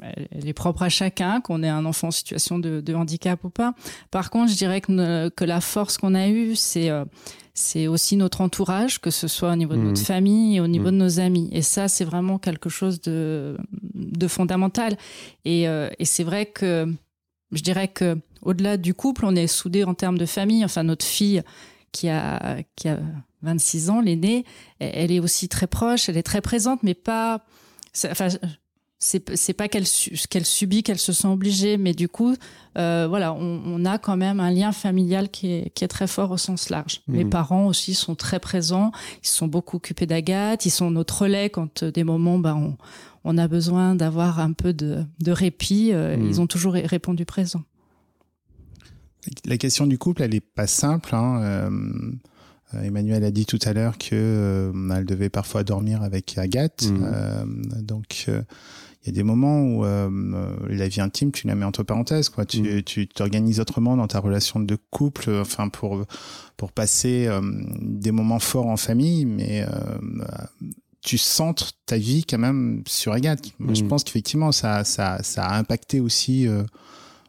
elle est propre à chacun, qu'on ait un enfant en situation de, de, handicap ou pas. Par contre, je dirais que, que la force qu'on a eue, c'est euh, c'est aussi notre entourage, que ce soit au niveau de notre mmh. famille et au niveau mmh. de nos amis. Et ça, c'est vraiment quelque chose de, de fondamental. Et, euh, et c'est vrai que je dirais que au-delà du couple, on est soudés en termes de famille. Enfin, notre fille qui a qui a 26 ans, l'aînée, elle est aussi très proche, elle est très présente, mais pas. Enfin, c'est pas qu'elle qu'elle subit, qu'elle se sent obligée, mais du coup, euh, voilà, on, on, a quand même un lien familial qui est, qui est très fort au sens large. Mmh. Mes parents aussi sont très présents, ils se sont beaucoup occupés d'Agathe, ils sont notre relais quand euh, des moments, ben, on, on a besoin d'avoir un peu de, de répit, euh, mmh. ils ont toujours répondu présent. La question du couple, elle est pas simple. Hein. Euh, Emmanuel a dit tout à l'heure que elle devait parfois dormir avec Agathe, mmh. donc il y a des moments où euh, la vie intime, tu la mets entre parenthèses, quoi. Tu, Mm. tu t'organises autrement dans ta relation de couple, euh, enfin pour pour passer euh, des moments forts en famille, mais euh, tu centres ta vie quand même sur Agathe. Je Mm. pense qu'effectivement, ça, ça, ça a impacté aussi euh,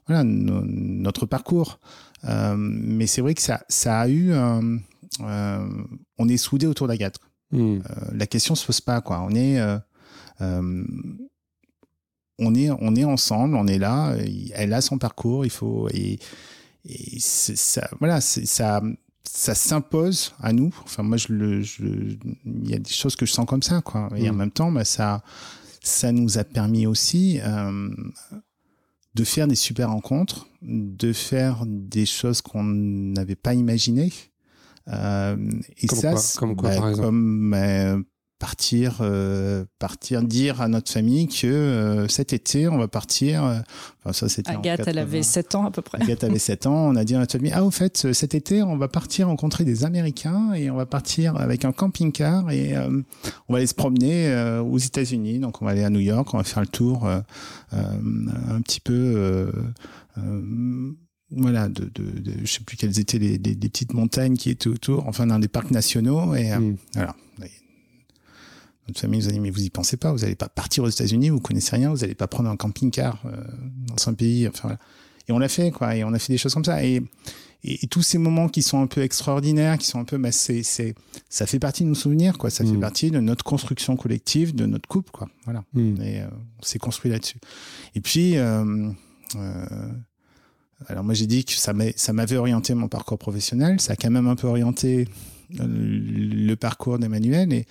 voilà, no- notre parcours. Euh, mais c'est vrai que ça, ça a eu. euh, on est soudés autour d'Agathe. Euh, la question se pose pas, quoi. On est. euh, euh, on est, on est ensemble, on est là. Elle a son parcours, il faut et, et ça, voilà, ça, ça s'impose à nous. Enfin, moi, je le, je- il y a des choses que je sens comme ça, quoi. Et en Mm. même temps, bah, ça, ça nous a permis aussi euh, de faire des super rencontres, de faire des choses qu'on n'avait pas imaginées. Euh, et Comme ça, quoi- comme quoi, bah, par exemple comme euh, partir, euh, partir dire à notre famille que euh, cet été on va partir. euh, enfin, ça c'était. Agathe, elle 80. avait 7 ans à peu près. Agathe avait 7 ans. On a dit à notre famille ah au fait cet été on va partir rencontrer des Américains et on va partir avec un camping-car et euh, on va aller se promener euh, aux États-Unis. Donc on va aller à New York, on va faire le tour euh, euh, un petit peu. euh, euh, voilà, de, de, de- je sais plus quelles étaient les, les- les petites montagnes qui étaient autour, enfin dans des parcs nationaux. Et euh, Hmm. Notre famille nous a dit mais vous y pensez pas, vous n'allez pas partir aux États-Unis, vous connaissez rien, vous n'allez pas prendre un camping-car euh, dans un pays. Enfin, voilà. Et on l'a fait, quoi. Et on a fait des choses comme ça. Et, et, et tous ces moments qui sont un peu extraordinaires, qui sont un peu, bah, c'est, c'est, ça fait partie de nos souvenirs, quoi. Ça fait Mm. partie de notre construction collective, de notre couple, quoi. Voilà. Hmm. Et euh, on s'est construit là-dessus. Et puis, euh, alors moi j'ai dit que ça, m'a- ça m'avait orienté mon parcours professionnel, ça a quand même un peu orienté euh, le parcours d'Emmanuel et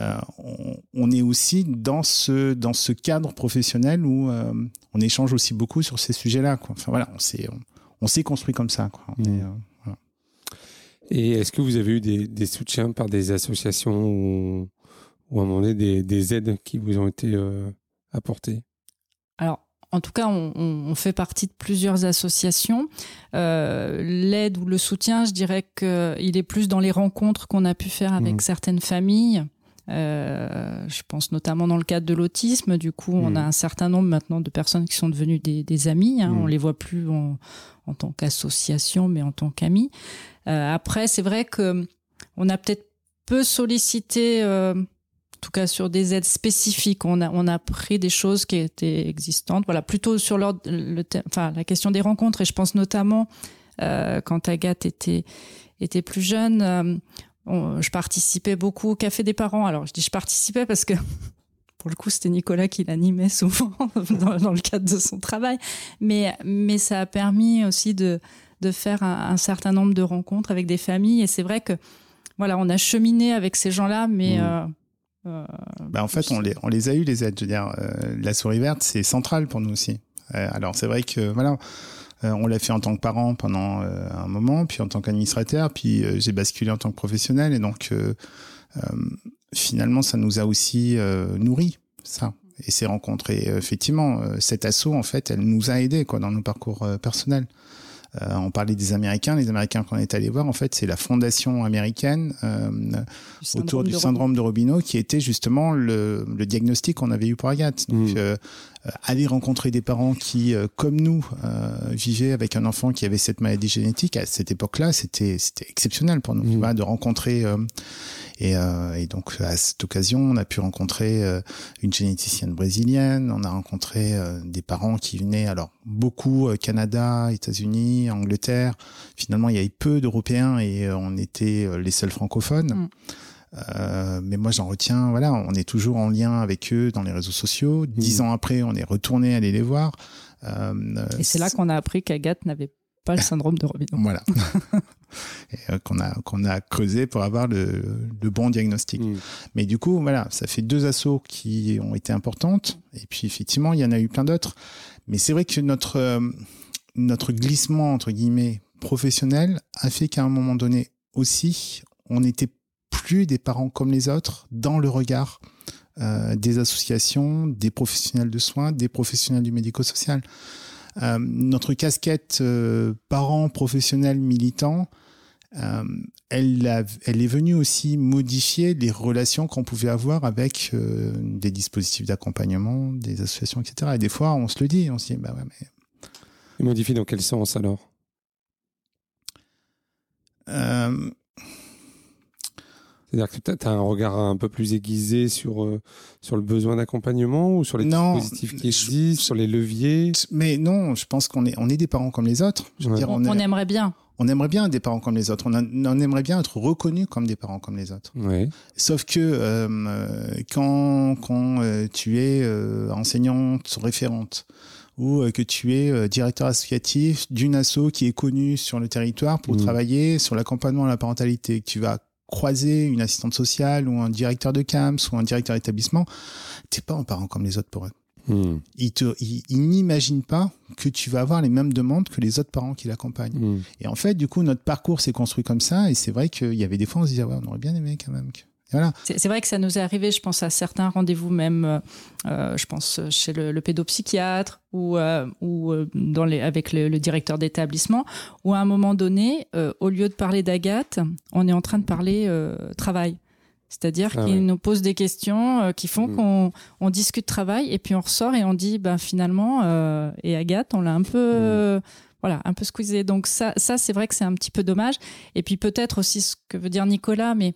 euh, on, on est aussi dans ce, dans ce cadre professionnel où euh, on échange aussi beaucoup sur ces sujets-là. Enfin voilà, on s'est, on, on s'est construit comme ça. Quoi. Mm. est, euh, voilà. Et est-ce que vous avez eu des, des soutiens par des associations ou, ou à un moment donné des, des aides qui vous ont été euh, apportées? Alors, en tout cas, on, on- on fait partie de plusieurs associations. Euh, L'aide ou le soutien, je dirais qu'il est plus dans les rencontres qu'on a pu faire avec Mhm. certaines familles. Euh, je pense notamment dans le cadre de l'autisme. Du coup, on Mhm. a un certain nombre maintenant de personnes qui sont devenues des, des amis. Hein. On les voit plus en, en tant qu'association, mais en tant qu'amis. Euh, après, c'est vrai que on a peut-être peu sollicité, euh, en tout cas sur des aides spécifiques. On a, on a pris des choses qui étaient existantes. Voilà, plutôt sur le, thème- enfin, la question des rencontres. Et je pense notamment quand Agathe était, était plus jeune, je participais beaucoup au Café des parents. Alors, je dis je participais parce que [LAUGHS] pour le coup, c'était Nicolas qui l'animait souvent [LAUGHS] dans, dans le cadre de son travail. Mais, mais ça a permis aussi de, de faire un, un certain nombre de rencontres avec des familles. Et c'est vrai que, voilà, on a cheminé avec ces gens-là, mais. Mmh. euh, euh, Bah, en fait, on les, on les a eu, les aides. Je veux dire, euh, la souris verte, c'est central pour nous aussi. Euh, alors, c'est vrai que, voilà, euh, on l'a fait en tant que parent pendant euh, un moment, puis en tant qu'administrateur, puis euh, j'ai basculé en tant que professionnel. Et donc, euh, euh, finalement, ça nous a aussi euh, nourri, ça. Et ces rencontres. Et euh, effectivement, euh, cet assaut, en fait, elle nous a aidés quoi, dans nos parcours euh, personnels. Euh, on parlait des Américains. Les Américains qu'on est allé voir, en fait, c'est la fondation américaine euh, autour du syndrome de Robineau qui était justement le, le diagnostic qu'on avait eu pour Agathe. Donc, Mmh. euh, euh, aller rencontrer des parents qui, euh, comme nous, euh, vivaient avec un enfant qui avait cette maladie génétique, à cette époque-là, c'était c'était exceptionnel pour nous Mmh. tu vois, de rencontrer. euh, et, euh, et donc, à cette occasion, on a pu rencontrer euh, une généticienne brésilienne, on a rencontré euh, des parents qui venaient, alors, beaucoup euh, Canada, États-Unis, Angleterre. Finalement, il y avait peu d'Européens et euh, on était euh, les seuls francophones. Mm. Euh, mais moi, j'en retiens, voilà, on est toujours en lien avec eux dans les réseaux sociaux. Dix Mm. ans après, on est retourné aller les voir. Euh, Et c'est là qu'on a appris qu'Agathe n'avait pas le syndrome de Robineau. Voilà. [LAUGHS] Et, euh, qu'on a, qu'on a creusé pour avoir le, le bon diagnostic. Hmm. Mais du coup, voilà, ça fait deux assauts qui ont été importantes. Et puis, effectivement, il y en a eu plein d'autres. Mais c'est vrai que notre, euh, notre glissement, entre guillemets, professionnel a fait qu'à un moment donné aussi, on n'était plus des parents comme les autres dans le regard euh, des associations, des professionnels de soins, des professionnels du médico-social. Euh, notre casquette euh, parent professionnel militant, euh, elle, elle est venue aussi modifier les relations qu'on pouvait avoir avec des dispositifs d'accompagnement, des associations, etc. Et des fois, on se le dit, on se dit, bah ouais, mais. Et modifie dans quel sens alors? Euh, c'est-à-dire que tu as un regard un peu plus aiguisé sur, euh, sur le besoin d'accompagnement ou sur les dispositifs qui existent, sur les leviers? Mais non, je pense qu'on est, on est des parents comme les autres. on, aimerait bien. On aimerait bien des parents comme les autres. On, aimerait bien être reconnus comme des parents comme les autres. Sauf que euh, quand, quand euh, tu es enseignante référente, ou que tu es directeur associatif d'une asso qui est connue sur le territoire pour mmh. travailler sur l'accompagnement à la parentalité, que tu vas croiser une assistante sociale ou un directeur de CAMS ou un directeur d'établissement, t'es pas un parent comme les autres pour eux. Hmm. Ils, n'imaginent pas que tu vas avoir les mêmes demandes que les autres parents qui l'accompagnent. Hmm. Et en fait, du coup, notre parcours s'est construit comme ça. Et c'est vrai qu'il y avait des fois, on se disait, on aurait bien aimé quand même c'est vrai que ça nous est arrivé, je pense à certains rendez-vous même, euh, euh, je pense chez le, pédopsychiatre ou, euh, ou dans les, avec le, directeur d'établissement, où à un moment donné, au lieu de parler d'Agathe, on est en train de parler travail. C'est-à-dire ah qu'il nous pose des questions qui font mm. qu'on on discute travail et puis on ressort et on dit ben finalement et Agathe on l'a un peu mm. voilà un peu squeezé donc ça ça c'est vrai que c'est un petit peu dommage et puis peut-être aussi ce que veut dire Nicolas mais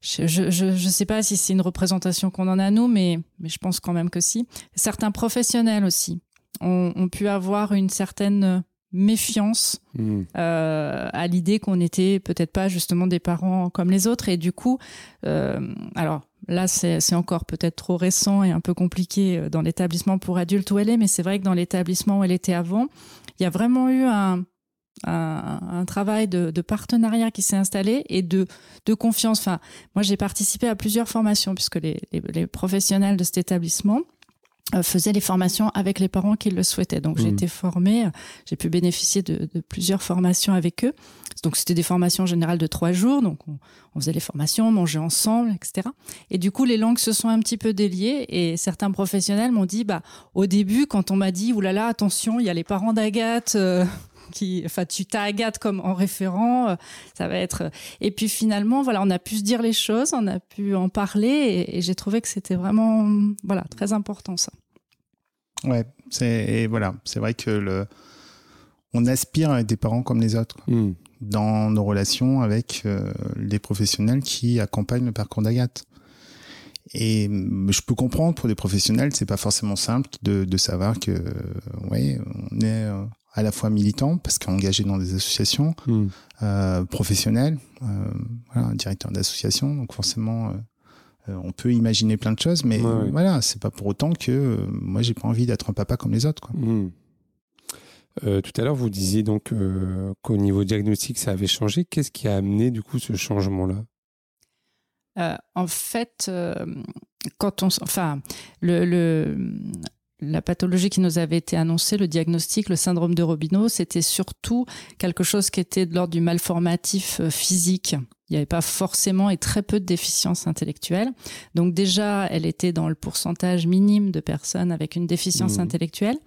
je ne sais pas si c'est une représentation qu'on en a nous, mais, mais je pense quand même que si. Certains professionnels aussi ont, pu avoir une certaine méfiance hmm. euh, à l'idée qu'on n'était peut-être pas justement des parents comme les autres. Et du coup, euh, alors là, c'est encore peut-être trop récent et un peu compliqué euh, dans l'établissement pour adultes où elle est, mais c'est vrai que dans l'établissement où elle était avant, il y a vraiment eu un, un, travail de, partenariat qui s'est installé et de, de confiance. Enfin, moi, j'ai participé à plusieurs formations puisque les, les, professionnels de cet établissement euh, faisaient les formations avec les parents qui le souhaitaient. Donc, j'ai mmh. été formée, j'ai pu bénéficier de, de, plusieurs formations avec eux. Donc, c'était des formations générales de trois jours. Donc, on, faisait les formations, on mangeait ensemble, etc. Et du coup, les langues se sont un petit peu déliées et certains professionnels m'ont dit, bah, au début, quand on m'a dit, oulala, attention, il y a les parents d'Agathe, euh, qui, enfin, tu t'as Agathe comme en référent, euh, ça va être. Et puis finalement, voilà, on a pu se dire les choses, on a pu en parler, et, j'ai trouvé que c'était vraiment, voilà, très important ça. Ouais, c'est voilà, c'est vrai que le, on aspire à être des parents comme les autres. Hmm. Dans nos relations avec euh, les professionnels qui accompagnent le parcours d'Agathe. Et je peux comprendre pour des professionnels, c'est pas forcément simple de, de savoir que, ouais, on est euh, à la fois militant parce qu'engagé dans des associations hmm. euh, professionnelles, euh, voilà, directeur d'association, donc forcément euh, on peut imaginer plein de choses, mais voilà, c'est pas pour autant que moi j'ai pas envie d'être un papa comme les autres. Quoi. Hmm. tout à l'heure, vous disiez donc qu'au niveau diagnostic, ça avait changé. Qu'est-ce qui a amené du coup ce changement-là? En fait, quand on, enfin, le, le, la pathologie qui nous avait été annoncée, le diagnostic, le syndrome de Robineau, c'était surtout quelque chose qui était de l'ordre du malformatif euh, physique. Il n'y avait pas forcément et très peu de déficience intellectuelle. Donc déjà, elle était dans le pourcentage minime de personnes avec une déficience mmh. intellectuelle.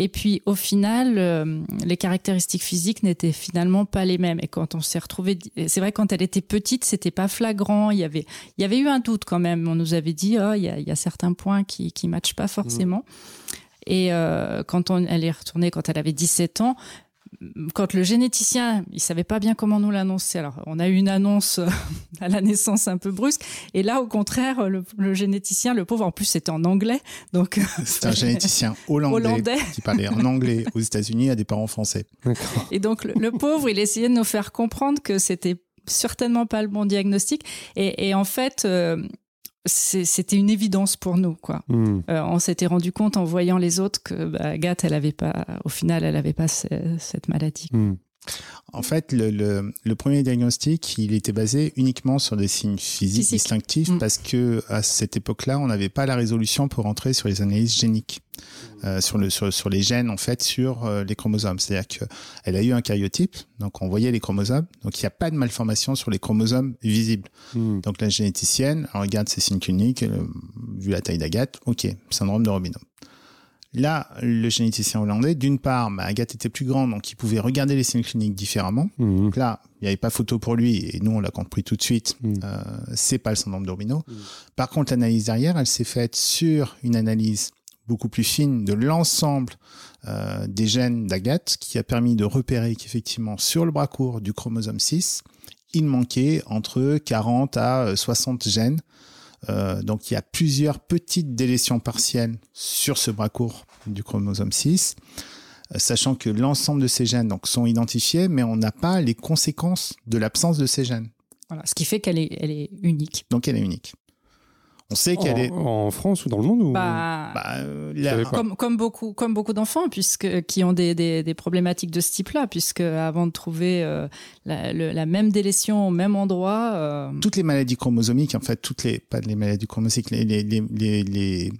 Et puis au final, euh, les caractéristiques physiques n'étaient finalement pas les mêmes. Et quand on s'est retrouvé, c'est vrai quand elle était petite, c'était pas flagrant. Il y avait, il y avait eu un doute quand même. On nous avait dit, oh, il y a, il y a certains points qui qui matchent pas forcément. Mmh. Et euh, quand on, elle est retournée quand elle avait 17 ans, quand le généticien, il savait pas bien comment nous l'annoncer. Alors, on a eu une annonce euh, [LAUGHS] à la naissance un peu brusque, et là, au contraire, le, généticien, le pauvre, en plus, c'était en anglais, donc. [LAUGHS] C'est un généticien hollandais, qui parlait en anglais aux États-Unis à des parents français. Et donc, le, pauvre, il essayait de nous faire comprendre que c'était certainement pas le bon diagnostic, et, en fait. Euh, c'était une évidence pour nous quoi. Hmm. Euh, on s'était rendu compte en voyant les autres que bah, Agathe elle avait pas au final elle avait pas cette maladie. Hmm. En fait, le, premier diagnostic, il était basé uniquement sur des signes physiques distinctifs hmm. parce que à cette époque-là, on n'avait pas la résolution pour entrer sur les analyses géniques. Euh, sur, le, sur, sur, les gènes en fait sur euh, les chromosomes. C'est-à-dire qu'elle a eu un karyotype, donc on voyait les chromosomes, donc il n'y a pas de malformation sur les chromosomes visibles. Hmm. Donc la généticienne elle regarde ses signes cliniques, euh, vu la taille d'Agathe, ok, syndrome de Robinot. Là, le généticien hollandais, d'une part, bah, Agathe était plus grande, donc il pouvait regarder les signes cliniques différemment. Donc là, il n'y avait pas photo pour lui, et nous, on l'a compris tout de suite. Mhm. Euh, c'est pas le syndrome d'Urbino. Mhm. Par contre, l'analyse derrière, elle s'est faite sur une analyse beaucoup plus fine de l'ensemble euh, des gènes d'Agathe, qui a permis de repérer qu'effectivement, sur le bras court du chromosome 6, il manquait entre 40 à 60 gènes. Euh, donc il y a plusieurs petites délétions partielles sur ce bras court du chromosome 6, euh, sachant que l'ensemble de ces gènes donc, sont identifiés, mais on n'a pas les conséquences de l'absence de ces gènes. Voilà, ce qui fait qu'elle est, elle est unique. Donc elle est unique. On sait qu'elle en, est... en France ou dans le monde ou... Bah, Bah, euh, comme, comme beaucoup, comme beaucoup d'enfants, puisque qui ont des, des, des problématiques de ce type-là, puisque avant de trouver euh, la, le- la même délétion au même endroit, euh, toutes les maladies chromosomiques, en fait, toutes les, pas les maladies chromosomiques, les, les, les, les, les,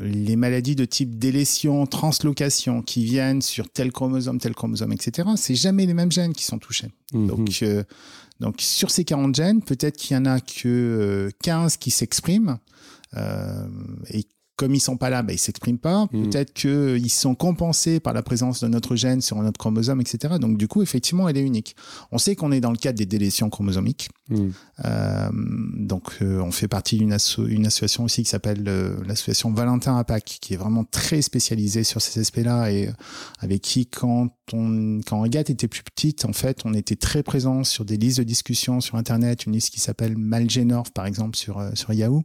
les maladies de type délétion, translocation, qui viennent sur tel chromosome, tel chromosome, etc., c'est jamais les mêmes gènes qui sont touchés. Mhm. Donc, euh, donc, sur ces 40 gènes, peut-être qu'il y en a que euh, 15 qui s'expriment, euh, et comme ils sont pas là, bah, ils s'expriment pas. Mhm. Peut-être qu'ils sont compensés par la présence de notre gène sur un autre chromosome, etc. Donc, du coup, effectivement, elle est unique. On sait qu'on est dans le cadre des délétions chromosomiques. Mhm. Euh, donc, euh, on fait partie d'une asso- une association aussi qui s'appelle euh, l'association Valentin Apac, qui est vraiment très spécialisée sur ces aspects-là et avec qui, quand on, quand Agathe était plus petite, en fait, on était très présent sur des listes de discussion sur Internet, une liste qui s'appelle Malgenorf, par exemple, sur, sur Yahoo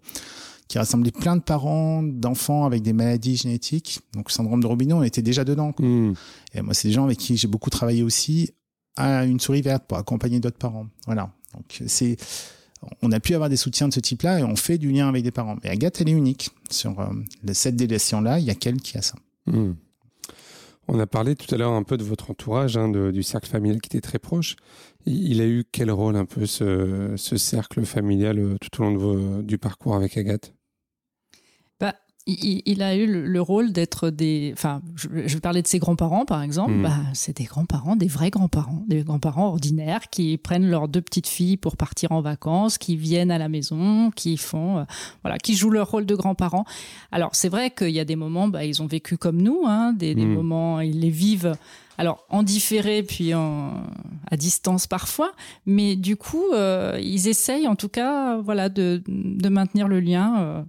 qui rassemblait plein de parents d'enfants avec des maladies génétiques. Donc, syndrome de Robineau, on était déjà dedans. quoi. Mhm. Et moi, c'est des gens avec qui j'ai beaucoup travaillé aussi à une souris verte pour accompagner d'autres parents. Voilà. Donc, c'est, on a pu avoir des soutiens de ce type-là et on fait du lien avec des parents. Mais Agathe, elle est unique. Sur euh, cette délétion-là, il y a qu'elle qui a ça. Mhm. On a parlé tout à l'heure un peu de votre entourage, hein, de- du cercle familial qui était très proche. Il il a eu quel rôle un peu ce, ce cercle familial euh, tout au long de vos- du parcours avec Agathe? Il, il a eu le, le rôle d'être des. Enfin, je, je vais parler de ses grands-parents, par exemple. Mhm. Bah, c'est des grands-parents, des vrais grands-parents, des grands-parents ordinaires qui prennent leurs deux petites filles pour partir en vacances, qui viennent à la maison, qui font, euh, voilà, qui jouent leur rôle de grands-parents. Alors, c'est vrai qu'il y a des moments, bah, ils ont vécu comme nous, hein, des, des Mhm. moments, ils les vivent. Alors, en différé, puis en, à distance parfois, mais du coup, euh, ils essayent en tout cas, voilà, de, de maintenir le lien. euh,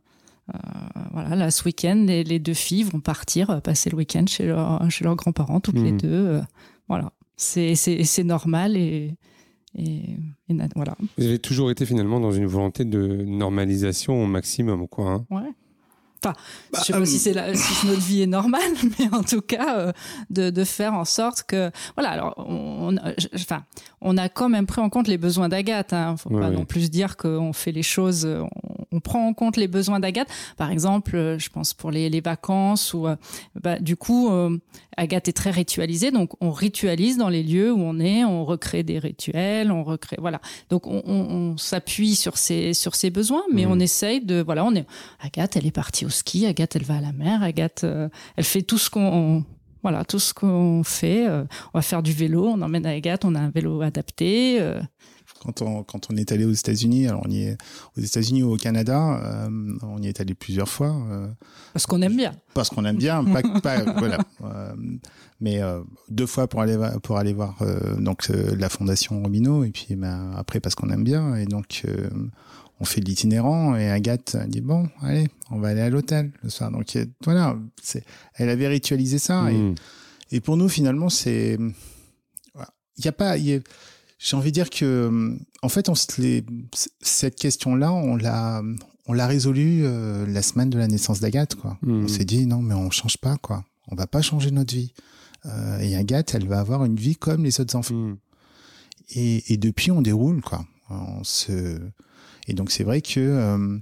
voilà, là, ce week-end, les, les deux filles vont partir euh, passer le week-end chez, leur- chez leurs grands-parents, toutes les Mhm. deux. euh, voilà, c'est c'est- c'est normal et, et, voilà. Vous avez toujours été finalement dans une volonté de normalisation au maximum, quoi. hein. Ouais. Enfin, Bah, je sais pas euh, si c'est la- si [LAUGHS] notre vie est normale, [LAUGHS] mais en tout cas, euh, de, de faire en sorte que, voilà. Alors, on, enfin, on a quand même pris en compte les besoins d'Agathe. Hein. Faut Ouais, pas non plus dire qu'on fait les choses. euh, On, on prend en compte les besoins d'Agathe. Par exemple, euh, je pense pour les, les vacances ou, euh, bah, du coup, euh, Agathe est très ritualisée, donc on ritualise dans les lieux où on est, on recrée des rituels, on recrée, voilà. Donc on, on- on s'appuie sur ses sur ses besoins, mais on essaye de, voilà, on est Agathe, elle est partie au ski. Agathe, elle va à la mer. Agathe, euh, elle fait tout ce qu'on, voilà, tout ce qu'on fait. euh, on va faire du vélo. On emmène Agathe. On a un vélo adapté. euh, Quand on, quand on est allé aux États-Unis, alors on y est aux États-Unis ou au Canada, euh, on y est allé plusieurs fois. euh, parce qu'on aime bien. parce qu'on aime bien, [LAUGHS] pas, pas- voilà. Euh, mais euh, deux fois pour aller pour aller voir euh, donc euh, la fondation Robino et puis ben, après parce qu'on aime bien et donc euh, on fait de l'itinérant et Agathe dit bon allez on va aller à l'hôtel le soir donc voilà c'est elle avait ritualisé ça et, Mhm. et pour nous finalement c'est il y a pas il y a- j'ai envie de dire que en fait on se les, cette question là on l'a on l'a résolue euh, la semaine de la naissance d'Agathe quoi. Mhm. on s'est dit non mais on change pas quoi. On va pas changer notre vie. Euh, et Agathe elle va avoir une vie comme les autres enfants. Mhm. et, et depuis on déroule quoi. On se et donc c'est vrai que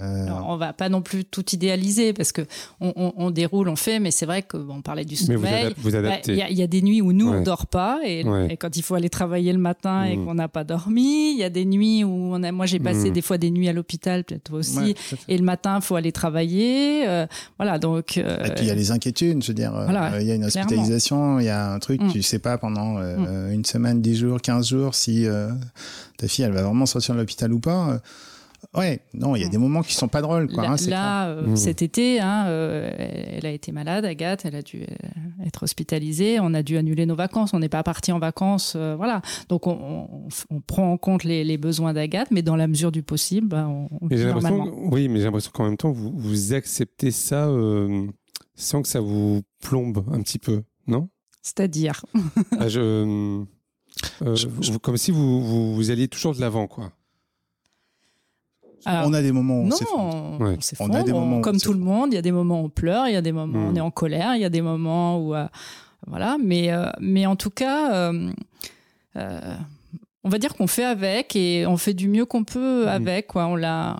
euh, Alors, on va pas non plus tout idéaliser parce que on, on- on déroule, on fait, mais c'est vrai que bon, on parlait du Mais vous, sommeil. adap- vous Bah, adaptez. Il y, y a des nuits où nous, Ouais. on dort pas, et, Ouais. et quand il faut aller travailler le matin et Mhm. qu'on n'a pas dormi, il y a des nuits où on a, moi j'ai passé Mhm. des fois des nuits à l'hôpital, peut-être toi aussi, ouais, et le matin, il faut aller travailler. euh, voilà, donc. euh, Et puis il y a les inquiétudes, je veux dire, euh, Voilà, il y a une hospitalisation, il y a un truc, Mm. tu sais pas pendant euh, une semaine, dix jours, quinze jours si euh, ta fille elle va vraiment sortir de l'hôpital ou pas. Ouais, non, il y a des moments qui sont pas drôles. Quoi, là, hein, là euh, Mmh. cet été, hein, euh, elle a été malade, Agathe, elle a dû euh, être hospitalisée, on a dû annuler nos vacances, on n'est pas parti en vacances, euh, voilà. Donc on, on- on prend en compte les, les besoins d'Agathe, mais dans la mesure du possible, bah, on, on Mais vit j'ai l'impression, normalement. oui, mais j'ai l'impression qu'en même temps, vous, vous acceptez ça euh, sans que ça vous plombe un petit peu, non? C'est-à-dire, Ah, je, euh, Je- vous- Comme si vous, vous, vous alliez toujours de l'avant, quoi. Alors, on a des moments où on non, s'effondre. Ouais. on On a des moments on comme tout le monde, il y a des moments où on pleure, il y a des moments où on Mm. est en colère, il y a des moments où euh, voilà, mais euh, mais en tout cas, euh, euh, on va dire qu'on fait avec et on fait du mieux qu'on peut Mm. avec quoi. On l'a,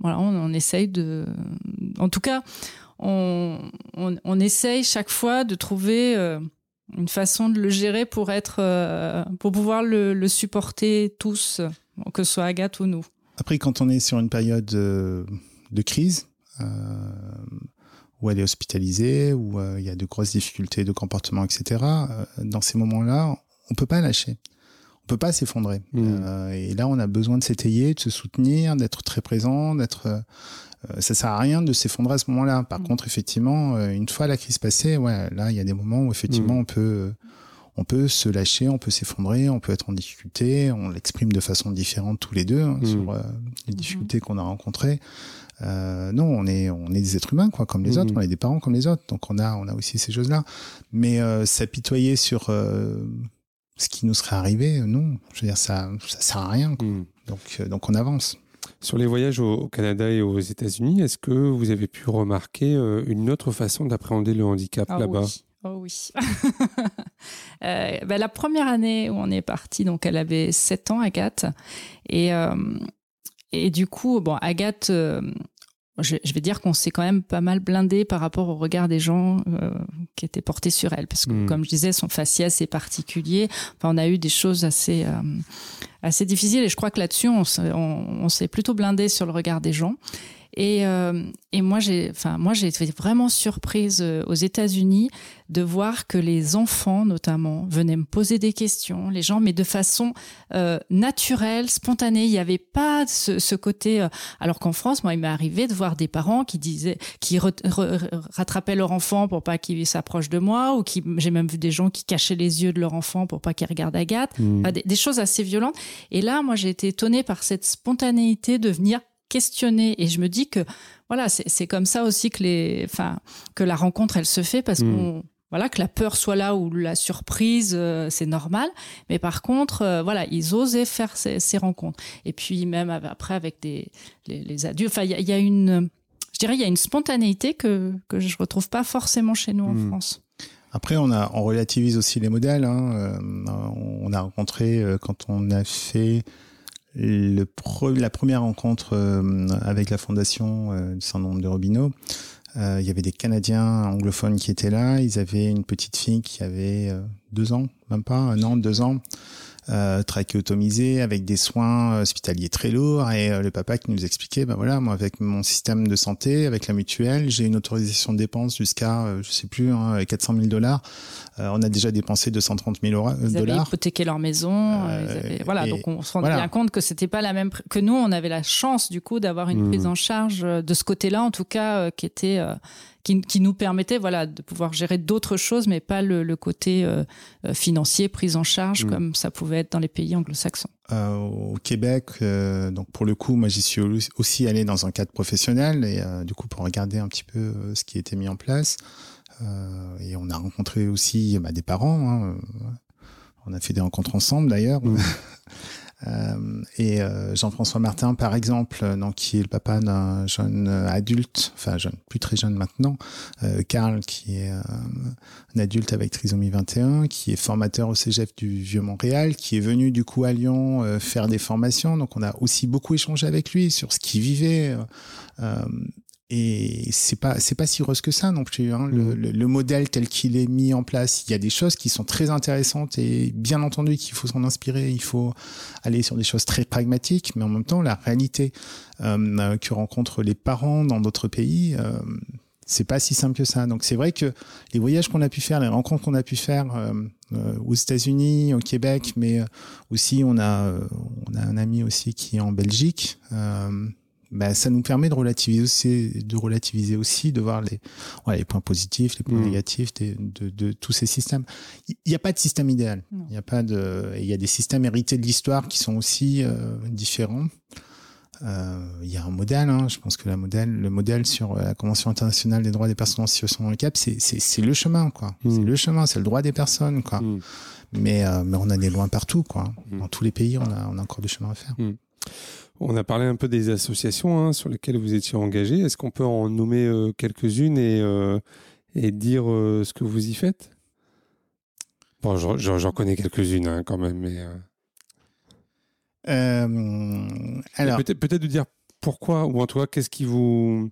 voilà, on, on essaye de, en tout cas, on, on on essaye chaque fois de trouver euh, une façon de le gérer pour être, euh, pour pouvoir le, le supporter tous, que ce soit Agathe ou nous. Après, quand on est sur une période euh, de crise, euh, où elle est hospitalisée, où euh, il y a de grosses difficultés de comportement, etc., dans ces moments-là, on peut pas lâcher. On peut pas s'effondrer. Mm. Euh, et là, on a besoin de s'étayer, de se soutenir, d'être très présent, d'être. euh, ça sert à rien de s'effondrer à ce moment-là. Par Mm. contre, effectivement, une fois la crise passée, ouais, là, il y a des moments où effectivement Mm. on peut, euh, on peut se lâcher, on peut s'effondrer, on peut être en difficulté. On l'exprime de façon différente tous les deux hein, Mm. sur euh, les difficultés qu'on a rencontrées. Euh, non, on est, on est des êtres humains, quoi, comme les Mhm. autres. On est des parents comme les autres. Donc on a, on a aussi ces choses-là. Mais euh, s'apitoyer sur euh, ce qui nous serait arrivé, non. Je veux dire, ça, ça sert à rien. quoi. Mm. Donc, euh, donc on avance. Sur les voyages au, au Canada et aux États-Unis, est-ce que vous avez pu remarquer euh, une autre façon d'appréhender le handicap Ah là-bas? oui. Oh oui. [LAUGHS] Euh, ben, la première année où on est parti, donc elle avait 7 ans, Agathe. Et, euh, et du coup, bon, Agathe, euh, je, je vais dire qu'on s'est quand même pas mal blindé par rapport au regard des gens qui étaient portés sur elle. Parce que, Mm. comme je disais, son faciès est particulier. Enfin, on a eu des choses assez, assez difficiles. Et je crois que là-dessus, on, s'est- on, on s'est plutôt blindé sur le regard des gens. Et, euh, et moi, j'ai, enfin, moi, j'ai été vraiment surprise euh, aux États-Unis de voir que les enfants, notamment, venaient me poser des questions, les gens, mais de façon euh, naturelle, spontanée. Il n'y avait pas ce, ce côté. euh, alors qu'en France, moi, il m'est arrivé de voir des parents qui disaient, qui re- re- rattrapaient leur enfant pour pas qu'il s'approche de moi, ou qui, j'ai même vu des gens qui cachaient les yeux de leur enfant pour pas qu'il regarde Agathe. Mm. Enfin, des, des choses assez violentes. Et là, moi, j'ai été étonnée par cette spontanéité de venir questionner. Et je me dis que voilà, c'est comme ça aussi que les, enfin, que la rencontre, elle se fait parce Mm. qu'on voilà que la peur soit là ou la surprise, euh, c'est normal. Mais par contre, euh, voilà, ils osaient faire ces, ces rencontres. Et puis même après avec des les, les adultes. Enfin, il y, a- il y a une, je dirais, il y a une spontanéité que que je retrouve pas forcément chez nous en Mm. France. Après, on, a, on relativise aussi les modèles. hein. Euh, on a rencontré, quand on a fait le la première rencontre euh, avec la fondation euh, du Saint-Nombre de Robineau, il y avait des Canadiens anglophones qui étaient là. Ils avaient une petite fille qui avait euh, deux ans, même pas, un an, deux ans, euh, trachéotomisée, avec des soins hospitaliers très lourds. Et euh, le papa qui nous expliquait, ben voilà, moi avec mon système de santé, avec la mutuelle, j'ai une autorisation de dépenses jusqu'à, euh, je sais plus, hein, 400 000 dollars. Euh, on a déjà dépensé 230 000 euros- Ils avaient dollars. hypothéqué leur maison. euh, Euh, ils avaient- voilà, donc on se rendait voilà. bien compte que c'était pas la même pr- que nous. On avait la chance du coup d'avoir une Mhm. prise en charge euh, de ce côté-là, en tout cas, euh, qui était euh, qui, qui nous permettait voilà de pouvoir gérer d'autres choses, mais pas le, le côté euh, euh, financier, prise en charge Mhm. comme ça pouvait être dans les pays anglo-saxons. Euh, au Québec, euh, donc pour le coup, moi j'y suis au- aussi allé dans un cadre professionnel et euh, du coup pour regarder un petit peu euh, ce qui était mis en place. Euh, et on a rencontré aussi bah, des parents. hein, on a fait des rencontres ensemble d'ailleurs. Mm. [LAUGHS] Euh, et euh, Jean-François Martin, par exemple, euh, donc, qui est le papa d'un jeune adulte, enfin jeune, plus très jeune maintenant, Karl, qui est un adulte avec trisomie 21, qui est formateur au Cégep du Vieux-Montréal, qui est venu du coup à Lyon faire des formations. Donc on a aussi beaucoup échangé avec lui sur ce qu'il vivait. Euh, euh, et c'est pas c'est pas si rose que ça non plus. Hein. Le, Mhm. le, le modèle tel qu'il est mis en place, il y a des choses qui sont très intéressantes et bien entendu qu'il faut s'en inspirer. Il faut aller sur des choses très pragmatiques, mais en même temps la réalité euh, que rencontrent les parents dans d'autres pays, euh, c'est pas si simple que ça. Donc c'est vrai que les voyages qu'on a pu faire, les rencontres qu'on a pu faire euh, euh, aux États-Unis, au Québec, mais aussi on a on a un ami aussi qui est en Belgique. Bah, ça nous permet de relativiser aussi, de relativiser aussi, de voir les, les points positifs, les points mmh. négatifs de, de, de, tous ces systèmes. Il n'y a pas de système idéal. Il y a pas de, il y a des systèmes hérités de l'histoire qui sont aussi différents. Euh, il y a un modèle, hein, je pense que la modèle, le modèle sur la Convention internationale des droits des personnes en situation de handicap, c'est le chemin, quoi. Hmm. C'est le chemin, c'est le droit des personnes, quoi. Hmm. Mais, euh, mais on a des loin partout, quoi. Dans tous les pays, on a, on a encore du chemin à faire. On a parlé un peu des associations hein, sur lesquelles vous étiez engagé. Est-ce qu'on peut en nommer euh, quelques-unes et, et dire ce que vous y faites? Bon, j'en connais quelques-unes hein, quand même, mais. Euh, alors peut-être peut-être de dire pourquoi ou en tout cas qu'est-ce qui vous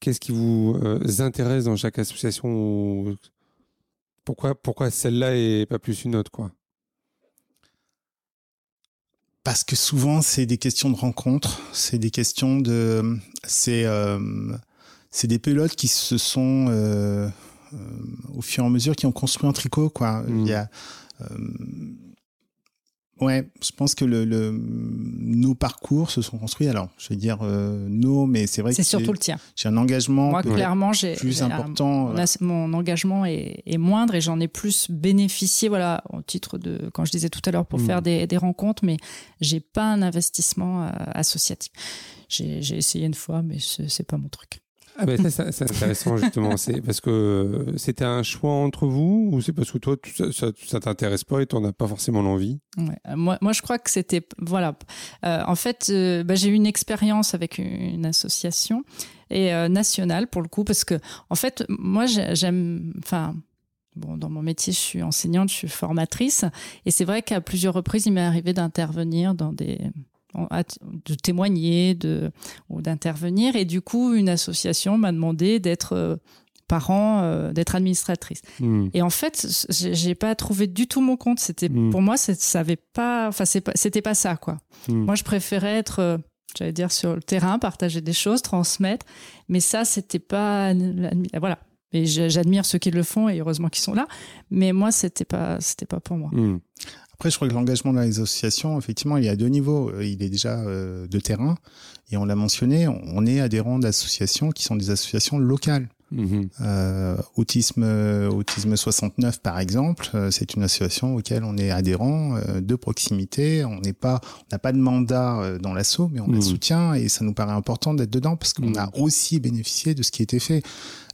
qu'est-ce qui vous euh, intéresse dans chaque association pourquoi pourquoi celle-là et pas plus une autre quoi? Parce que souvent c'est des questions de rencontre, c'est des questions de c'est euh, c'est des pilotes qui se sont euh, au fur et à mesure qui ont construit un tricot quoi. Il y a Ouais, je pense que le, le, nos parcours se sont construits. Alors, je vais dire euh, nos, mais c'est vrai c'est surtout le tien. J'ai un engagement Moi, clairement, j'ai plus important. Mon engagement est, est moindre et j'en ai plus bénéficié, voilà, au titre de, quand je disais tout à l'heure, pour hmm. faire des, des, rencontres, mais j'ai pas un investissement euh, associatif. J'ai essayé une fois, mais c'est pas mon truc. Ah ben ça, c'est intéressant justement. C'est parce que c'était un choix entre vous ou c'est parce que toi ça, ça, t'intéresse pas et t'en as pas forcément l'envie? Ouais. moi, moi, je crois que c'était voilà. Euh, en fait, euh, bah, j'ai eu une expérience avec une association et euh, nationale pour le coup parce que en fait, moi j'aime, enfin. Bon, dans mon métier, je suis enseignante, je suis formatrice, et c'est vrai qu'à plusieurs reprises, il m'est arrivé d'intervenir dans des de témoigner, de, ou d'intervenir. Et du coup, une association m'a demandé d'être euh, parent, euh, d'être administratrice. Hmm. Et en fait, j'ai pas trouvé du tout mon compte. C'était hmm. pour moi, ça avait pas, enfin, c'était pas ça quoi. Hmm. Moi, je préférais être euh, j'allais dire sur le terrain, partager des choses, transmettre. Mais ça, c'était pas, voilà. Et j'admire ceux qui le font et heureusement qu'ils sont là. Mais moi, c'était pas, c'était pas pour moi. Après, je crois que l'engagement dans les associations, effectivement, il y a deux niveaux. Euh, il est déjà euh, de terrain, et on l'a mentionné, on est adhérent d'associations qui sont des associations locales. Euh, autisme, autisme 69 par exemple, c'est une association auquel on est adhérent de proximité. On n'est pas, on n'a pas de mandat dans l'assaut, mais on a mhm. soutien et ça nous paraît important d'être dedans parce qu'on mhm. a aussi bénéficié de ce qui a été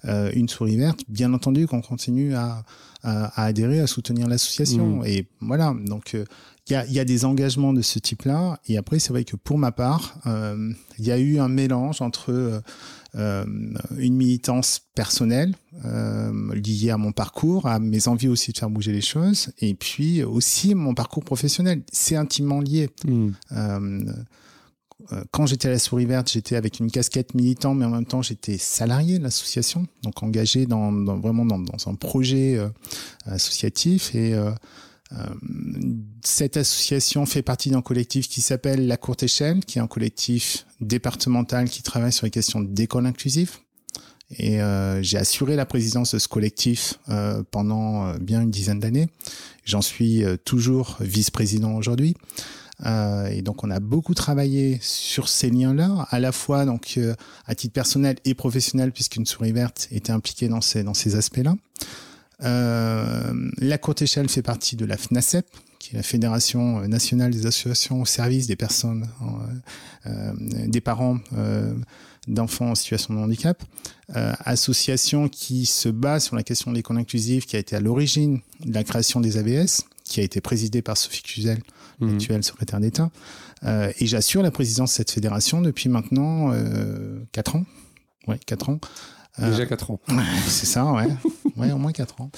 fait. une souris verte, bien entendu, qu'on continue à à, adhérer, à soutenir l'association. Mm. Et voilà, donc il euh, y, a, des engagements de ce type-là. Et après, c'est vrai que pour ma part, il euh, y a eu un mélange entre euh, une militance personnelle liée à mon parcours, à mes envies aussi de faire bouger les choses, et puis aussi mon parcours professionnel. C'est intimement lié. Mm. Euh, quand j'étais à la Souris Verte, j'étais avec une casquette militant, mais en même temps, j'étais salarié de l'association, donc engagé dans, vraiment dans, un projet euh, associatif. Et euh, cette association fait partie d'un collectif qui s'appelle La Courte Échelle, qui est un collectif départemental qui travaille sur les questions d'école inclusive. Et j'ai assuré la présidence de ce collectif pendant bien une dizaine d'années. J'en suis toujours vice-président aujourd'hui. Euh, et donc on a beaucoup travaillé sur ces liens-là, à la fois donc euh, à titre personnel et professionnel, puisqu'une souris verte était impliquée dans ces dans ces aspects-là. Euh, la courte échelle fait partie de la FNACEP, qui est la Fédération nationale des associations au service des personnes, des parents d'enfants en situation de handicap, association qui se base sur la question de l'école inclusive, qui a été à l'origine de la création des AVS, qui a été présidée par Sophie Cluzel, mmh. actuelle secrétaire d'État. Euh, et j'assure la présidence de cette fédération depuis maintenant euh, 4 ans. Ouais, 4 ans. Euh, Déjà 4 ans. [LAUGHS] C'est ça, ouais. ouais, au moins 4 ans.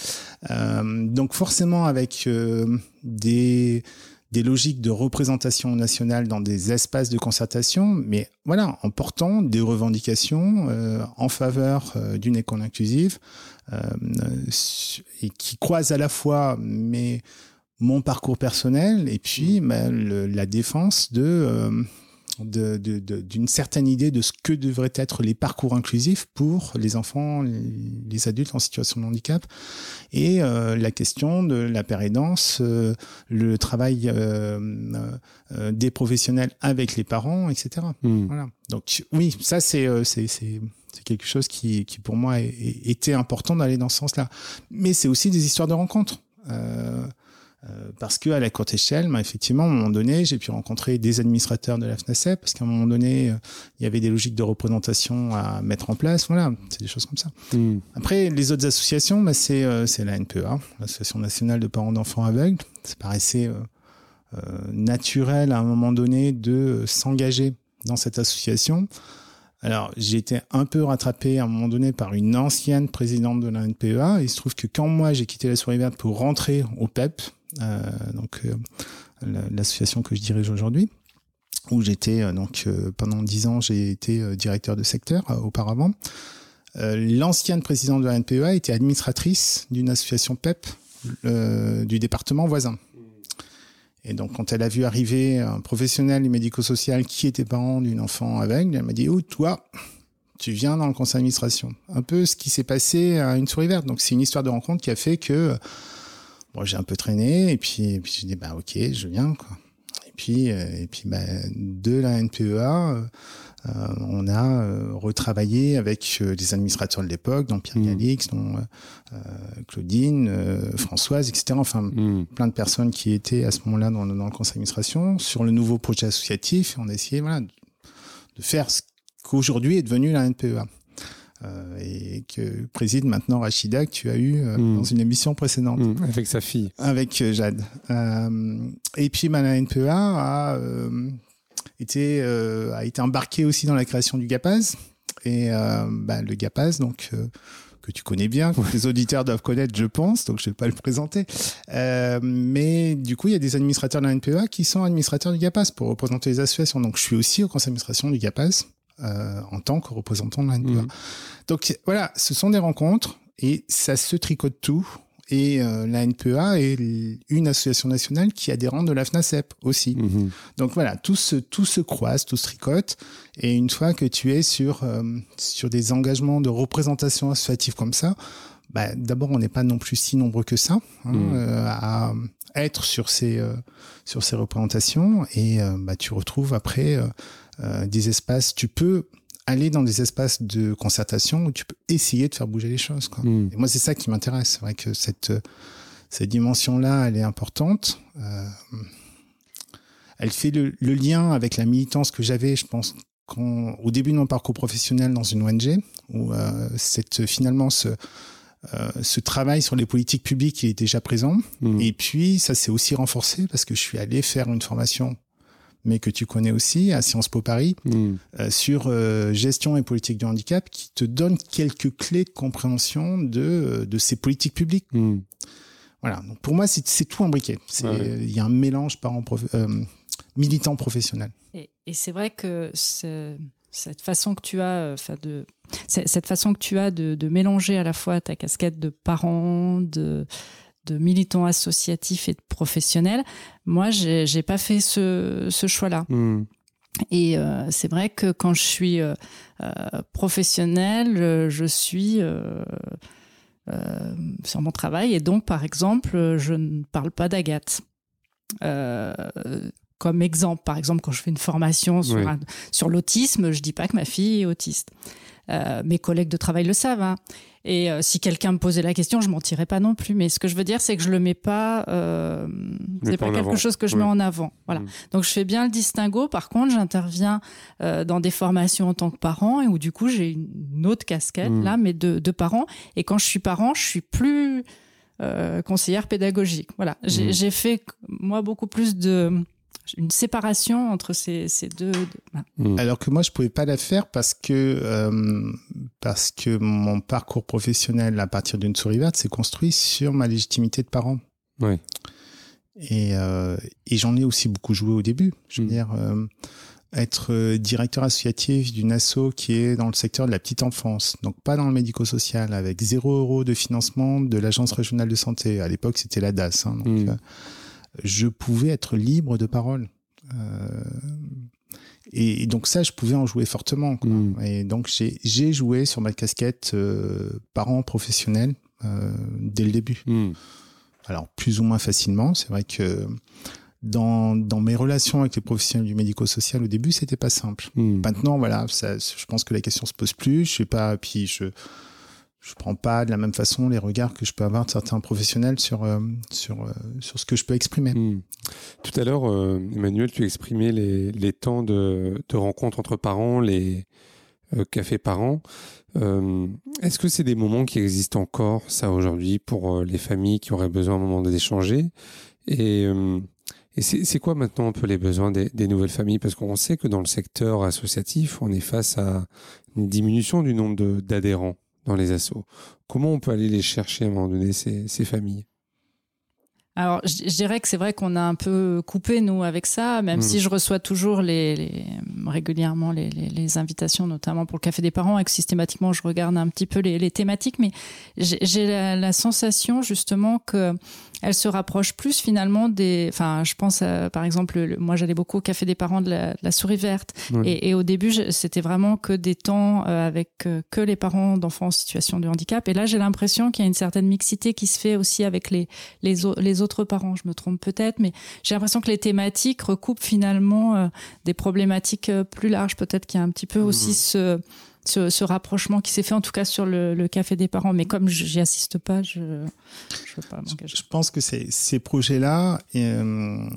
Euh, donc forcément avec des des logiques de représentation nationale dans des espaces de concertation, mais voilà, en portant des revendications euh, en faveur euh, d'une école inclusive euh, et qui croisent à la fois mais mon parcours personnel et puis bah, la défense de d'une de, de, certaine idée de ce que devraient être les parcours inclusifs pour les enfants, les, adultes en situation de handicap, et euh, la question de la pérédance, euh, le travail euh, des professionnels avec les parents, etc. Hmm. Voilà. Donc oui, ça c'est c'est quelque chose qui, qui pour moi était important d'aller dans ce sens-là. Mais c'est aussi des histoires de rencontres. Euh, euh, parce que à la courte échelle, bah, effectivement, à un moment donné, j'ai pu rencontrer des administrateurs de la FNACEP, parce qu'à un moment donné, euh, il y avait des logiques de représentation à mettre en place. Voilà, c'est des choses comme ça. Hmm. Après, les autres associations, bah, c'est euh, la NPEA, l'Association nationale de parents d'enfants aveugles. Ça paraissait euh, naturel à un moment donné de s'engager dans cette association. Alors, j'ai été un peu rattrapé à un moment donné par une ancienne présidente de la NPEA. Il se trouve que quand moi j'ai quitté la souris verte pour rentrer au PEP, euh, donc euh, l'association que je dirige aujourd'hui, où j'étais euh, donc pendant dix ans, j'ai été directeur de secteur auparavant. L'ancienne présidente de la NPEA était administratrice d'une association PEP du département voisin. Et donc, quand elle a vu arriver un professionnel du médico-social qui était parent d'une enfant aveugle, elle m'a dit, oh, toi, tu viens dans le conseil d'administration. Un peu ce qui s'est passé à une souris verte. Donc, c'est une histoire de rencontre qui a fait que Bon, j'ai un peu traîné et puis, et puis j'ai dit bah ok, je viens quoi. Et puis euh, et puis bah, de la NPEA, euh, on a euh, retravaillé avec les administrateurs de l'époque, dont Pierre mmh. Galix, dont Claudine, Françoise, etc. Enfin, mmh. plein de personnes qui étaient à ce moment-là dans, dans, le conseil d'administration sur le nouveau projet associatif. On a essayé voilà, de faire ce qu'aujourd'hui est devenu la NPEA. Euh, et que préside maintenant Rachida que tu as eu euh, mm. dans une émission précédente. Mm. avec sa fille. Avec euh, Jade. et puis la NPEA a été a été embarqué aussi dans la création du GAPAS et bah, le GAPAS donc que tu connais bien, que les auditeurs doivent connaître, je pense, donc je ne vais pas le présenter. Euh, mais du coup, il y a des administrateurs de la NPEA qui sont administrateurs du GAPAS pour représenter les associations. Donc, je suis aussi au conseil d'administration du GAPAS. Euh, en tant que représentant de NPA. Mmh. Donc voilà, ce sont des rencontres et ça se tricote tout. Et euh, la NPA est une association nationale qui adhérente de la FNACEP aussi. Mmh. Donc voilà, tout se, tout se croise, tout se tricote. Et une fois que tu es sur, euh, sur des engagements de représentation associative comme ça, bah, d'abord, on n'est pas non plus si nombreux que ça hein, mmh. à être sur ces, sur ces représentations. Et bah, tu retrouves après euh, des espaces, tu peux aller dans des espaces de concertation où tu peux essayer de faire bouger les choses. Quoi. Hmm. Et moi, c'est ça qui m'intéresse. C'est vrai que cette, cette dimension-là, elle est importante. Euh, elle fait le, lien avec la militance que j'avais, je pense, quand, au début de mon parcours professionnel dans une ONG, où euh, cette, finalement ce, euh, ce travail sur les politiques publiques est déjà présent. Hmm. Et puis, ça s'est aussi renforcé parce que je suis allé faire une formation mais que tu connais aussi à Sciences Po Paris, hmm. euh, sur euh, gestion et politique du handicap, qui te donne quelques clés de compréhension de, euh, de ces politiques publiques. Hmm. Voilà. Donc pour moi, c'est tout imbriqué. Il y a un mélange parents militant professionnel. Et, et c'est vrai que cette façon que tu as, enfin de cette façon que tu as de, de, mélanger à la fois ta casquette de parent, de de militants associatifs et de professionnels. Moi, j'ai pas fait ce, ce choix-là. Hmm. Et euh, c'est vrai que quand je suis euh, euh professionnelle, je suis euh, sur mon travail et donc, par exemple, je ne parle pas d'Agathe. Comme exemple, par exemple, quand je fais une formation sur, sur l'autisme, je dis pas que ma fille est autiste. mes collègues de travail le savent. Hein. Et euh, si quelqu'un me posait la question, je mentirais pas non plus. Mais ce que je veux dire, c'est que je le mets pas. Euh, c'est pas, quelque chose que je mets en avant. Voilà. Mm. Donc je fais bien le distinguo. Par contre, j'interviens euh, dans des formations en tant que parent et où du coup j'ai une autre casquette mm. là, mais de, de parent. Et quand je suis parent, je suis plus euh, conseillère pédagogique. Voilà. J'ai mm. fait moi beaucoup plus de une séparation entre ces, ces deux. Hmm. Alors que moi, je pouvais pas la faire parce que euh, parce que mon parcours professionnel à partir d'une souris verte s'est construit sur ma légitimité de parent. Oui. Et, euh, et j'en ai aussi beaucoup joué au début. Je veux hmm. dire, euh, être directeur associatif d'une asso qui est dans le secteur de la petite enfance, donc pas dans le médico-social, avec zéro euro de financement de l'agence régionale de santé. À l'époque, c'était la DAS. Hein, donc, je pouvais être libre de parole. Euh, Et, donc ça, je pouvais en jouer fortement. Mmh. Et donc j'ai joué sur ma casquette parent professionnel dès le début. Mmh. Alors plus ou moins facilement. C'est vrai que dans, dans mes relations avec les professionnels du médico-social au début, c'était pas simple. Hmm. Maintenant, voilà, ça, je pense que la question se pose plus. Je sais pas, puis je je prends pas de la même façon les regards que je peux avoir de certains professionnels sur euh, sur euh, sur ce que je peux exprimer. Hmm. Tout à l'heure, euh, Emmanuel, tu exprimais les, les temps de, de rencontres entre parents, les cafés parents. Est-ce que c'est des moments qui existent encore, ça, aujourd'hui, pour les familles qui auraient besoin à un moment d'échanger? Et et c'est quoi maintenant un peu les besoins des, nouvelles familles? Parce qu'on sait que dans le secteur associatif, on est face à une diminution du nombre d'adhérents dans les assos. Comment on peut aller les chercher à un moment donné, ces, ces familles? Alors, je, dirais que c'est vrai qu'on a un peu coupé, nous, avec ça, même hmm. si je reçois toujours les, régulièrement les, les, invitations, notamment pour le Café des parents, et que systématiquement, je regarde un petit peu les, thématiques, mais j'ai la, la, sensation, justement, que elle se rapproche plus finalement des. Enfin, je pense par exemple, moi j'allais beaucoup au café des parents de la, souris verte, et, au début c'était vraiment que des temps euh, avec euh, que les parents d'enfants en situation de handicap. Et là, j'ai l'impression qu'il y a une certaine mixité qui se fait aussi avec les les, les autres parents. Je me trompe peut-être, mais j'ai l'impression que les thématiques recoupent finalement euh, des problématiques plus larges. Peut-être qu'il y a un petit peu mmh. aussi ce ce, rapprochement qui s'est fait en tout cas sur le, café des parents. Mais comme j'y assiste pas, je ne veux pas m'engager. Je pense que ces projets-là, euh,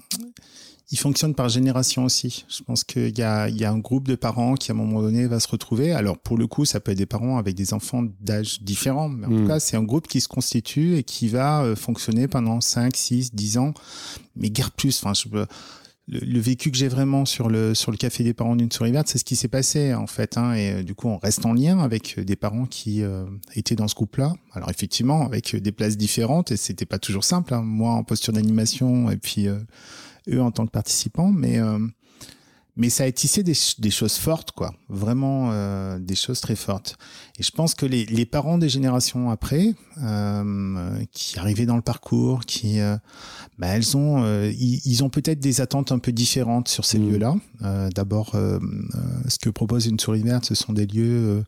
ils fonctionnent par génération aussi. Je pense qu'il y a, il y a un groupe de parents qui à un moment donné va se retrouver. Alors pour le coup, ça peut être des parents avec des enfants d'âge différents, mais en tout hmm. cas, c'est un groupe qui se constitue et qui va euh, fonctionner pendant 5, 6, 10 ans, mais guère plus. Enfin, je le, vécu que j'ai vraiment sur le sur le café des parents d'une souris verte, c'est ce qui s'est passé en fait. Hein, et euh, du coup, on reste en lien avec euh, des parents qui euh, étaient dans ce groupe-là. Alors effectivement, avec des places différentes, et c'était pas toujours simple. Hein, moi en posture d'animation et puis eux en tant que participants, mais mais ça a tissé des, des, choses fortes, quoi. Vraiment euh, des choses très fortes. Et je pense que les, les parents des générations après, euh, qui arrivaient dans le parcours, qui, euh, bah, elles ont, euh, ils, ont peut-être des attentes un peu différentes sur ces mmh. lieux-là. Euh, d'abord, ce que propose une souris verte, ce sont des lieux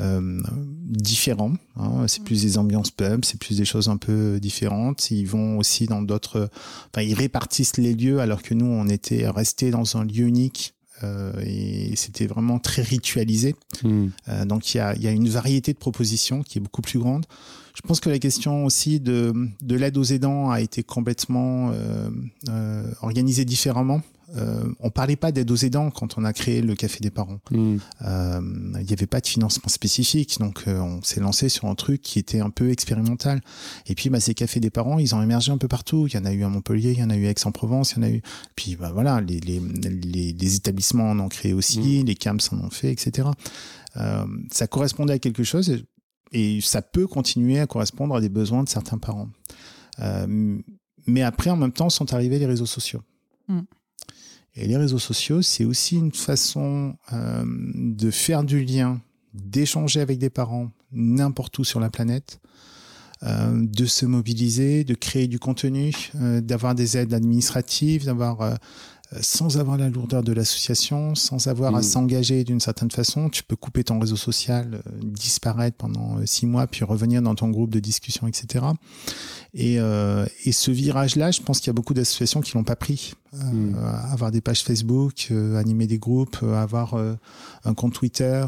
euh, différents. Hein. C'est plus des ambiances pub, c'est plus des choses un peu différentes. Ils vont aussi dans d'autres. Enfin, ils répartissent les lieux alors que nous, on était restés dans un lieu unique. Euh, et c'était vraiment très ritualisé. Hmm. Euh, donc il y a, y a, une variété de propositions qui est beaucoup plus grande. Je pense que la question aussi de, de l'aide aux aidants a été complètement euh, euh organisée différemment. Euh, on parlait pas d'aide aux aidants quand on a créé le Café des parents. Hmm. Euh, il n'y avait pas de financement spécifique, donc euh, on s'est lancé sur un truc qui était un peu expérimental. Et puis bah, ces cafés des parents, ils ont émergé un peu partout. Il y en a eu à Montpellier, il y en a eu à Aix-en-Provence, il y en a eu. Puis bah, voilà, les, les, les, les établissements en ont créé aussi, hmm. les CAMS en ont fait, etc. Euh, ça correspondait à quelque chose et, et, ça peut continuer à correspondre à des besoins de certains parents. Euh, mais après, en même temps, sont arrivés les réseaux sociaux. Hmm. Et les réseaux sociaux, c'est aussi une façon euh, de faire du lien, d'échanger avec des parents n'importe où sur la planète, euh, de se mobiliser, de créer du contenu, euh, d'avoir des aides administratives, d'avoir euh, sans avoir la lourdeur de l'association, sans avoir à mmh. s'engager d'une certaine façon. Tu peux couper ton réseau social, euh, disparaître pendant euh, six mois, puis revenir dans ton groupe de discussion, etc. Et, euh, et ce virage-là, je pense qu'il y a beaucoup d'associations qui l'ont pas pris. Mmh. avoir des pages Facebook, animer des groupes, avoir un compte Twitter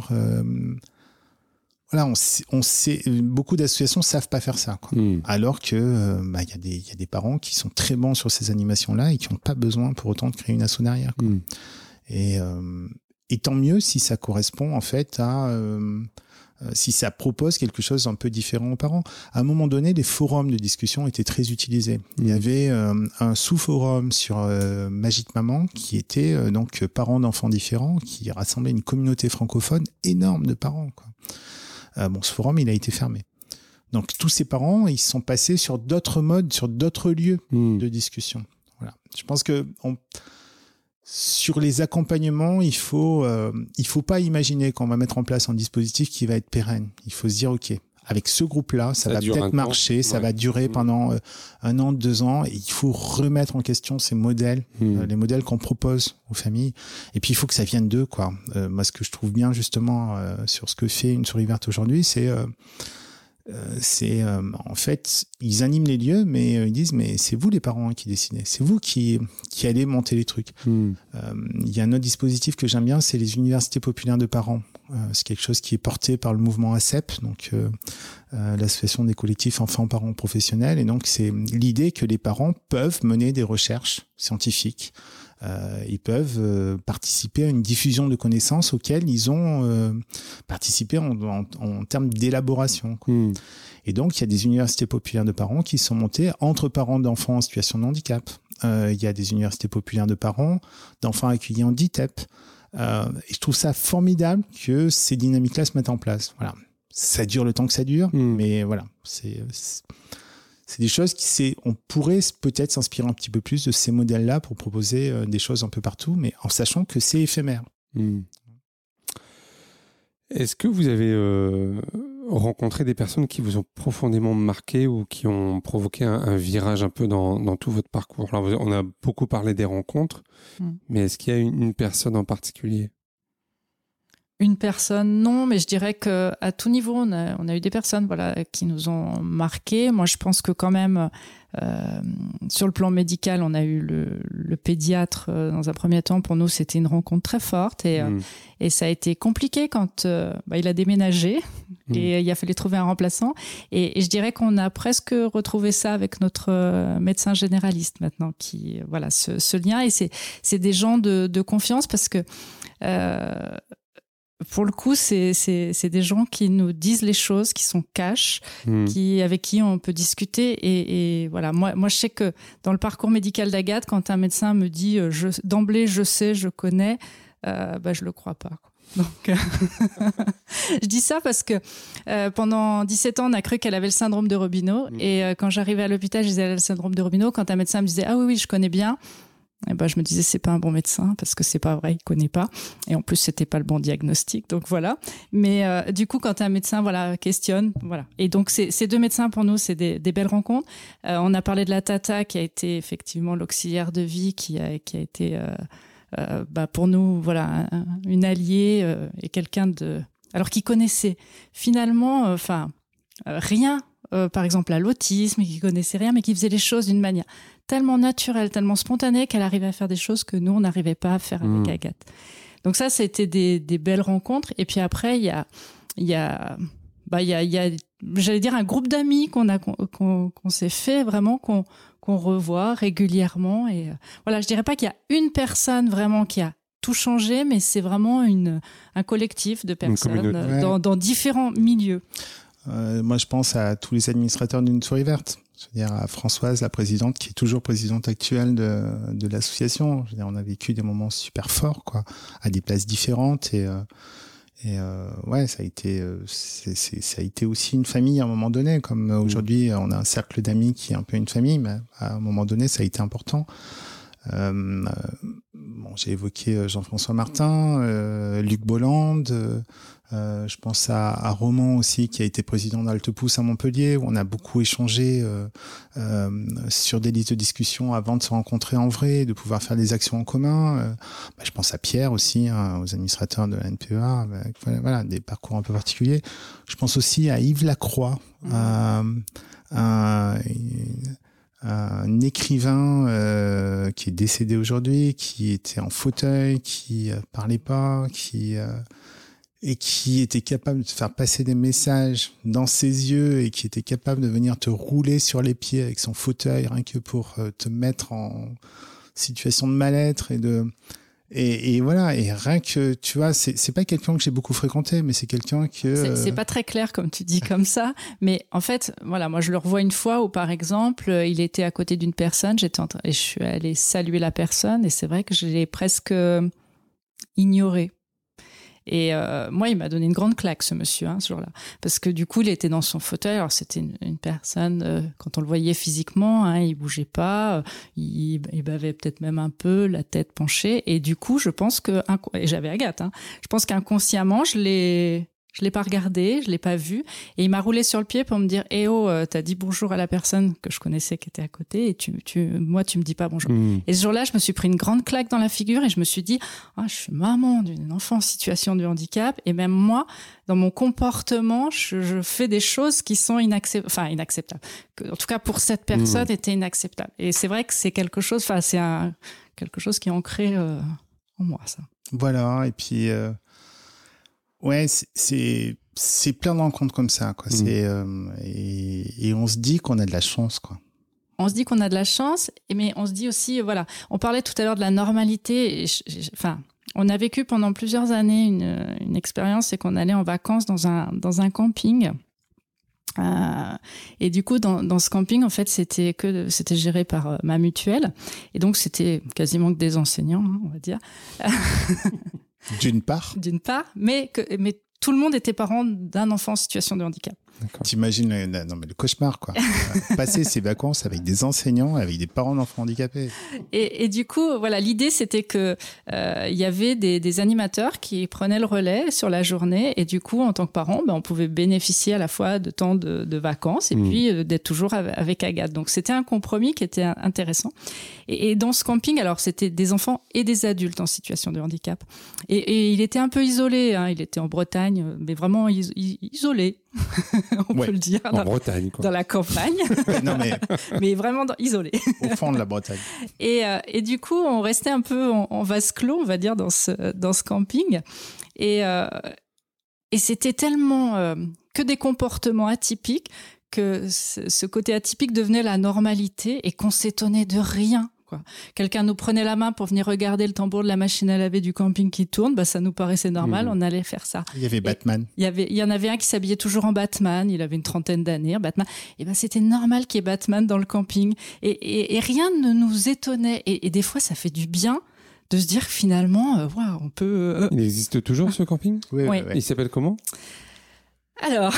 voilà, on sait, beaucoup d'associations savent pas faire ça, quoi. Hmm. alors que euh, bah, il y, y, a des parents qui sont très bons sur ces animations-là et qui n'ont pas besoin pour autant de créer une asso derrière. Hmm. Et, euh, et, tant mieux si ça correspond en fait à euh, si ça propose quelque chose un peu différent aux parents. À un moment donné, des forums de discussion étaient très utilisés. Il y hmm. avait un sous-forum sur Magique Maman qui était donc parents d'enfants différents, qui rassemblait une communauté francophone énorme de parents. Quoi. Euh, bon, ce forum, il a été fermé. Donc tous ces parents, ils sont passés sur d'autres modes, sur d'autres lieux hmm. de discussion. Voilà. Je pense que on, sur les accompagnements, il faut, euh, il faut pas imaginer qu'on va mettre en place un dispositif qui va être pérenne. Il faut se dire, ok, avec ce groupe-là, ça, va peut-être marcher, ça va durer mmh. pendant euh, un an, deux ans. Et il faut remettre en question ces modèles, mmh. euh, les modèles qu'on propose aux familles. Et puis il faut que ça vienne d'eux, quoi. Euh, moi, ce que je trouve bien justement sur ce que fait une souris verte aujourd'hui, c'est c'est en fait ils animent les lieux mais ils disent mais c'est vous les parents hein, qui décidez c'est vous qui qui allez monter les trucs mmh. il y a un autre dispositif que j'aime bien c'est les universités populaires de parents euh, c'est quelque chose qui est porté par le mouvement ACEP, donc euh, euh, l'association des collectifs enfants-parents professionnels. Et donc c'est l'idée que les parents peuvent mener des recherches scientifiques. Ils peuvent participer à une diffusion de connaissances auxquelles ils ont participé en, termes d'élaboration. Hmm. Et donc, il y a des universités populaires de parents qui sont montées entre parents d'enfants en situation de handicap. il y a des universités populaires de parents d'enfants accueillis en DITEP. Euh, et je trouve ça formidable que ces dynamiques-là se mettent en place. Voilà. Ça dure le temps que ça dure, hmm. mais voilà, c'est c'est des choses qui c'est on pourrait peut-être s'inspirer un petit peu plus de ces modèles-là pour proposer euh, des choses un peu partout, mais en sachant que c'est éphémère. Hmm. Est-ce que vous avez euh, rencontré des personnes qui vous ont profondément marqué ou qui ont provoqué un, virage un peu dans, tout votre parcours? On a beaucoup parlé des rencontres, hmm. mais est-ce qu'il y a une, personne en particulier? Une personne, non, mais je dirais que à tout niveau, on a, eu des personnes, voilà, qui nous ont marqué. Moi, je pense que quand même, euh, sur le plan médical, on a eu le, pédiatre euh, dans un premier temps. Pour nous, c'était une rencontre très forte et, euh, mm. et ça a été compliqué quand bah, il a déménagé mm. et il a fallu trouver un remplaçant. Et, je dirais qu'on a presque retrouvé ça avec notre médecin généraliste maintenant, qui voilà ce, lien. Et c'est des gens de, de, confiance parce que pour le coup, c'est des gens qui nous disent les choses, qui sont cash, hmm. qui, avec qui on peut discuter. Et, voilà, moi, moi, je sais que dans le parcours médical d'Agathe, quand un médecin me dit euh, d'emblée, je sais, je connais, euh, bah, je le crois pas. [LAUGHS] Donc, euh, [LAUGHS] je dis ça parce que pendant 17 ans, on a cru qu'elle avait le syndrome de Robineau. Hmm. Et quand j'arrivais à l'hôpital, je disais, elle a le syndrome de Robineau. Quand un médecin me disait, ah oui, oui, je connais bien, et ben, je me disais c'est pas un bon médecin parce que c'est pas vrai, il connaît pas. Et en plus c'était pas le bon diagnostic, donc voilà. Mais euh, du coup, quand un médecin voilà questionne, voilà. Et donc ces deux médecins pour nous c'est des, belles rencontres. Euh, on a parlé de la Tata qui a été effectivement l'auxiliaire de vie qui a qui a été euh, bah, pour nous voilà une alliée et quelqu'un de alors qui connaissait finalement enfin rien par exemple à l'autisme, qui connaissait rien, mais qui faisait les choses d'une manière tellement naturelle, tellement spontanée qu'elle arrivait à faire des choses que nous, on n'arrivait pas à faire avec hmm. Agathe. Donc ça, c'était des, des, belles rencontres. Et puis après, il y a, il y a, bah, il y a, y a j'allais dire un groupe d'amis qu'on a, qu'on, s'est fait vraiment, qu'on, qu'on revoit régulièrement. Et euh, voilà, je dirais pas qu'il y a une personne vraiment qui a tout changé, mais c'est vraiment une, un collectif de personnes euh, dans, dans, différents milieux. Euh, moi, je pense à tous les administrateurs d'une souris verte dire à Françoise, la présidente, qui est toujours présidente actuelle de, de l'association. On a vécu des moments super forts, quoi, à des places différentes et euh, et euh, ouais, ça a été, euh, ça a été aussi une famille à un moment donné. Comme aujourd'hui, on a un cercle d'amis qui est un peu une famille, mais à un moment donné, ça a été important. Euh, bon, j'ai évoqué Jean-François Martin, Luc Bolland, euh, je pense à, à, Roman aussi, qui a été président d'Altepousse à Montpellier, où on a beaucoup échangé euh, euh, sur des listes de discussion avant de se rencontrer en vrai, de pouvoir faire des actions en commun. Euh, bah, je pense à Pierre aussi, hein, aux administrateurs de la NPEA, avec, voilà, des parcours un peu particuliers. Je pense aussi à Yves Lacroix, mmh. un, un écrivain euh, qui est décédé aujourd'hui, qui était en fauteuil, qui parlait pas, qui et qui était capable de te faire passer des messages dans ses yeux et qui était capable de venir te rouler sur les pieds avec son fauteuil rien que pour euh, te mettre en situation de mal-être et de et, et, voilà. Et rien que tu vois c'est c'est pas quelqu'un que j'ai beaucoup fréquenté mais c'est quelqu'un que c'est pas très clair comme tu dis [LAUGHS] comme ça. Mais en fait voilà moi je le revois une fois où par exemple il était à côté d'une personne. J'étais en train et je suis allée saluer la personne. Et c'est vrai que je l'ai presque ignoré et euh, moi, il m'a donné une grande claque, ce monsieur, hein, ce jour-là. Parce que du coup, il était dans son fauteuil. Alors, c'était une, personne, euh, quand on le voyait physiquement, hein, il bougeait pas, euh, il, il bavait peut-être même un peu, la tête penchée. Et du coup, je pense que... Et j'avais Agathe. Hein, je pense qu'inconsciemment, je l'ai Je l'ai pas regardé, je l'ai pas vu, et il m'a roulé sur le pied pour me dire "Eh oh, euh, t'as dit bonjour à la personne que je connaissais qui était à côté, et tu, tu, moi tu me dis pas bonjour." Hmm. Et ce jour-là, je me suis pris une grande claque dans la figure et je me suis dit "Ah, je suis maman d'une enfant en situation de handicap, et même moi, dans mon comportement, je, je fais des choses qui sont inacceptables, enfin inacceptables. Que, en tout cas, pour cette personne, étaient inacceptables. Et c'est vrai que c'est quelque chose, enfin c'est quelque chose qui est ancré euh, en moi, ça. Voilà, et puis euh, ouais, c'est- c'est plein de rencontres comme ça, quoi. C'est euh, et, et on se dit qu'on a de la chance, quoi. on se dit qu'on a de la chance, mais on se dit aussi, euh, voilà, on parlait tout à l'heure de la normalité. et je- je- Enfin, on a vécu pendant plusieurs années une, une expérience, c'est qu'on allait en vacances dans un dans un camping. Euh, et du coup, dans, dans ce camping, en fait, c'était que c'était géré par euh, ma mutuelle, et donc c'était quasiment que des enseignants, hein, on va dire, [LAUGHS] D'une part, d'une part, mais que mais tout le monde était parent d'un enfant en situation de handicap. T'imagines le, le- non mais le cauchemar, quoi. [LAUGHS] Passer ses vacances avec des enseignants, avec des parents d'enfants handicapés. Et, et du coup, voilà, l'idée c'était que euh, il y avait des, des animateurs qui prenaient le relais sur la journée, et du coup, en tant que parent, ben, on pouvait bénéficier à la fois de temps de, de vacances et Mm. puis euh, d'être toujours av- avec Agathe. Donc c'était un compromis qui était in- intéressant. Et, et dans ce camping, alors c'était des enfants et des adultes en situation de handicap. Et, et il était un peu isolé, hein, il était en Bretagne, mais vraiment is- is- isolé, [LAUGHS] on Ouais. peut le dire, En dans, Bretagne, quoi. dans la campagne, [LAUGHS] non mais [LAUGHS] mais vraiment dans- isolé. au fond de la Bretagne. Et, euh, et du coup, on restait un peu en, en vase clos, on va dire, dans ce, dans ce camping. Et, euh, et c'était tellement euh, que des comportements atypiques que ce, ce côté atypique devenait la normalité et qu'on s'étonnait de rien. Quoi. Quelqu'un nous prenait la main pour venir regarder le tambour de la machine à laver du camping qui tourne, bah, ça nous paraissait normal, Mhm. on allait faire ça. Il y avait Batman. Il y avait, il y en avait un qui s'habillait toujours en Batman. Il avait une trentaine d'années, Batman. Et ben, c'était normal qu'il y ait Batman dans le camping. Et, et, et rien ne nous étonnait. Et, et des fois, ça fait du bien de se dire que finalement, euh, waouh, on peut. euh, Il existe toujours ce camping? Oui, Il s'appelle comment? Alors,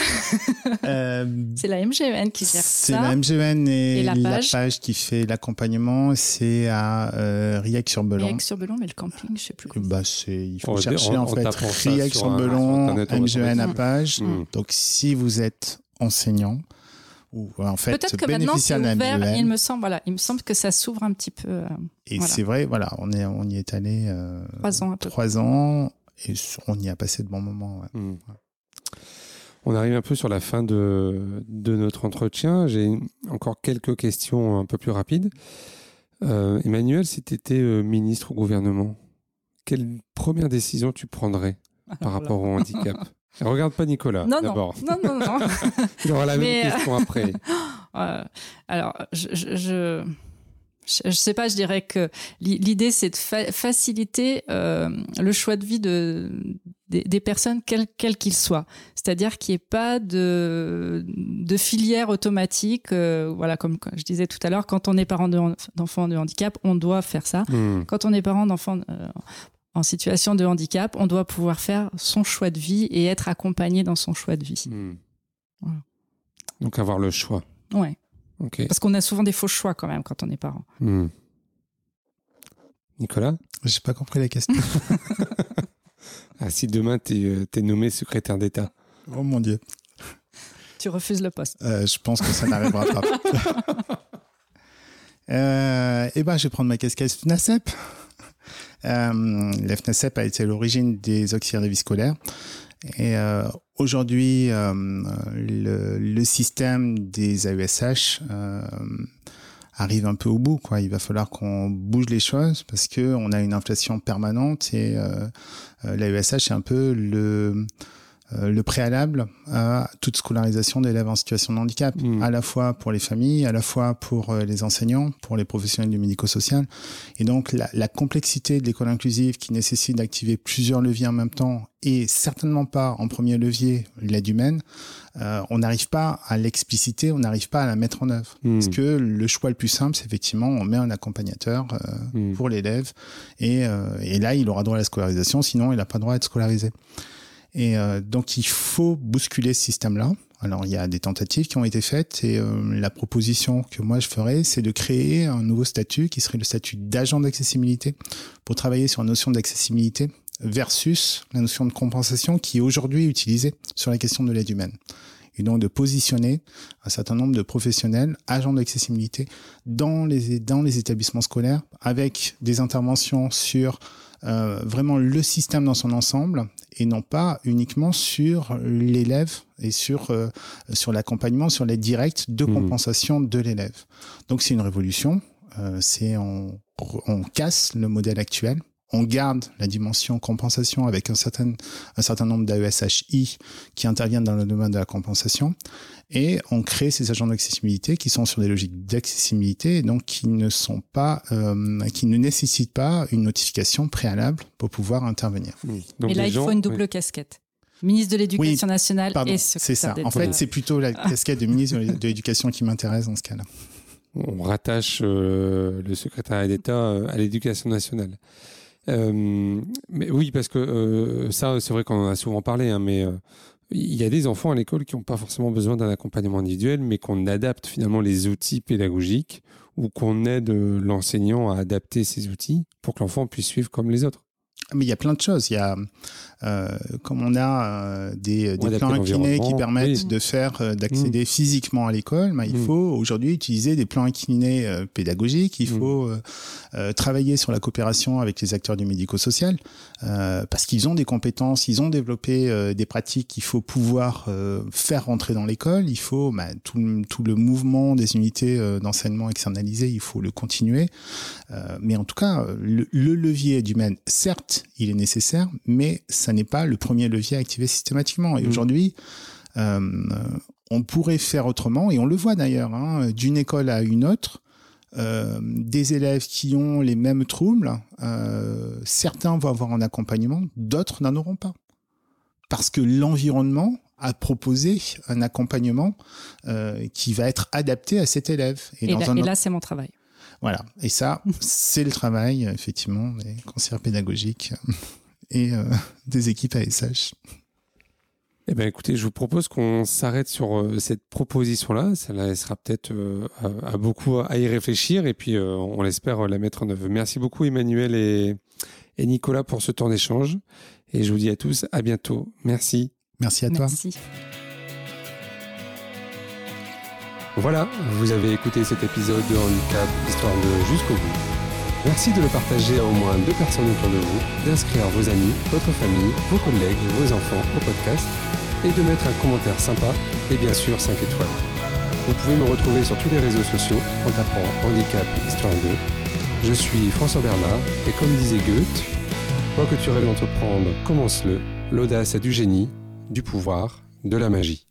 Euh, [LAUGHS] c'est la MGN qui gère c'est ça. la MGN et, Et la la, page. qui fait l'accompagnement, c'est à euh, Riac-sur-Belon. Avec sur Belon, mais le camping, je sais plus. comment Bah, c'est, il faut On chercher en- fait Riac-sur-Belon, MGN à page. Mm. Donc, si vous êtes enseignant, ou en fait, Peut-être que maintenant c'est bénéficiaire de la ouvert. MGN, Il me semble, voilà, il me semble que ça s'ouvre un petit peu. euh, et voilà. c'est vrai, voilà, on, est, on y est allé euh, Trois ans à peu trois ans, et on y a passé de bons moments. ouais. Hmm. On arrive un peu sur la fin de, de notre entretien. J'ai encore quelques questions un peu plus rapides. Euh, Emmanuel, si tu étais ministre au gouvernement, quelle première décision tu prendrais par rapport au handicap? Regarde pas Nicolas, non, d'abord. non, non, non. Il aura la Mais, même euh, question après. [LAUGHS] Euh, alors, je, je, je, je- sais pas, je dirais que l'i- l'idée c'est de fa- faciliter euh, le choix de vie de, des, des personnes, quels quels qu'ils soient. C'est-à-dire qu'il n'y ait pas de, de filière automatique. euh, voilà, comme je disais tout à l'heure, quand on est parent de- d'enfants de handicap, on doit faire ça. Hmm. Quand on est parent d'enfants euh, en situation de handicap, on doit pouvoir faire son choix de vie et être accompagné dans son choix de vie. Hmm. Voilà. Donc avoir le choix. Ouais. Parce qu'on a souvent des faux choix quand même quand on est parent. Hmm. Nicolas? J'ai pas compris la question. [LAUGHS] ah, Si demain tu es, nommé secrétaire d'État, oh mon dieu. Tu refuses le poste. Euh, je pense que ça n'arrivera pas. [LAUGHS] Euh, eh ben, je vais prendre ma casquette FNACEP. Euh, la FNACEP a été à l'origine des auxiliaires de vie scolaire. Et euh, aujourd'hui, euh, le, le système des AESH euh, arrive un peu au bout. Quoi. Il va falloir qu'on bouge les choses parce que on a une inflation permanente et euh, euh, l'AESH est un peu le euh, le préalable à toute scolarisation d'élèves en situation de handicap, Mmh. à la fois pour les familles, à la fois pour euh, les enseignants, pour les professionnels du médico-social. Et donc la, la complexité de l'école inclusive qui nécessite d'activer plusieurs leviers en même temps et certainement pas en premier levier l'aide humaine, euh, on n'arrive pas à l'expliciter, on n'arrive pas à la mettre en œuvre. Hmm. Parce que le choix le plus simple, c'est effectivement on met un accompagnateur euh, Hmm. pour l'élève et, euh, et là il aura droit à la scolarisation, sinon il n'a pas droit à être scolarisé. Et euh, donc il faut bousculer ce système-là. Alors il y a des tentatives qui ont été faites et euh, la proposition que moi je ferais, c'est de créer un nouveau statut qui serait le statut d'agent d'accessibilité pour travailler sur la notion d'accessibilité versus la notion de compensation qui est aujourd'hui utilisée sur la question de l'aide humaine et donc de positionner un certain nombre de professionnels, agents d'accessibilité dans les, dans les établissements scolaires avec des interventions sur euh, vraiment le système dans son ensemble et non pas uniquement sur l'élève et sur euh, sur l'accompagnement, sur l'aide directe de mmh. compensation de l'élève. Donc c'est une révolution. Euh, c'est on, on casse le modèle actuel on garde la dimension compensation avec un certain, un certain nombre d'AESHI qui interviennent dans le domaine de la compensation et on crée ces agents d'accessibilité qui sont sur des logiques d'accessibilité et donc qui ne sont pas, euh, qui ne nécessitent pas une notification préalable pour pouvoir intervenir. et là, il faut une double casquette. Ministre de l'Éducation nationale et secrétaire C'est ça. En fait, c'est plutôt la casquette de ministre de l'Éducation qui m'intéresse dans ce cas-là. On rattache euh, le secrétaire d'État euh, à l'Éducation nationale. Euh, mais oui, parce que euh, ça, c'est vrai qu'on en a souvent parlé, hein, mais euh, il y a des enfants à l'école qui n'ont pas forcément besoin d'un accompagnement individuel, mais qu'on adapte finalement les outils pédagogiques ou qu'on aide l'enseignant à adapter ces outils pour que l'enfant puisse suivre comme les autres. Mais il y a plein de choses. Il y a, comme on a euh, des, des plans inclinés qui permettent de faire, euh, d'accéder mm. physiquement à l'école, bah, il mm. faut aujourd'hui utiliser des plans inclinés euh, pédagogiques. Il mm. faut euh, travailler sur la coopération avec les acteurs du médico-social parce qu'ils ont des compétences, ils ont développé des pratiques qu'il faut pouvoir faire rentrer dans l'école. Il faut bah, tout, tout, le mouvement des unités d'enseignement externalisées, il faut le continuer. mais en tout cas, le, le levier du MEN, certes, il est nécessaire, mais ça n'est pas le premier levier à activer systématiquement. Et mmh. aujourd'hui, euh, on pourrait faire autrement, et on le voit d'ailleurs, hein, d'une école à une autre, euh, des élèves qui ont les mêmes troubles, euh, certains vont avoir un accompagnement, d'autres n'en auront pas. Parce que l'environnement a proposé un accompagnement qui va être adapté à cet élève. Et, et là c'est mon travail. Voilà. Et ça, c'est le travail, effectivement, des conseillers pédagogiques [LAUGHS] et euh, [LAUGHS] des équipes ASH. Eh bien, écoutez, je vous propose qu'on s'arrête sur euh, cette proposition-là. Ça laissera peut-être euh, à, beaucoup à y réfléchir et puis on l'espère la mettre en œuvre. Merci beaucoup, Emmanuel et, et Nicolas, pour ce temps d'échange. Et je vous dis à tous à bientôt. Merci. Merci à toi. Merci. Voilà, vous avez écouté cet épisode de Handicap Histoire de jusqu'au bout. Merci de le partager à au moins deux personnes autour de vous, d'inscrire vos amis, votre famille, vos collègues, vos enfants au podcast et de mettre un commentaire sympa et bien sûr 5 étoiles. Vous pouvez me retrouver sur tous les réseaux sociaux en tapant Handicap Histoire 2. Je suis François Bernard et comme disait Goethe, quoi que tu rêves d'entreprendre, commence-le. L'audace a du génie, du pouvoir, de la magie.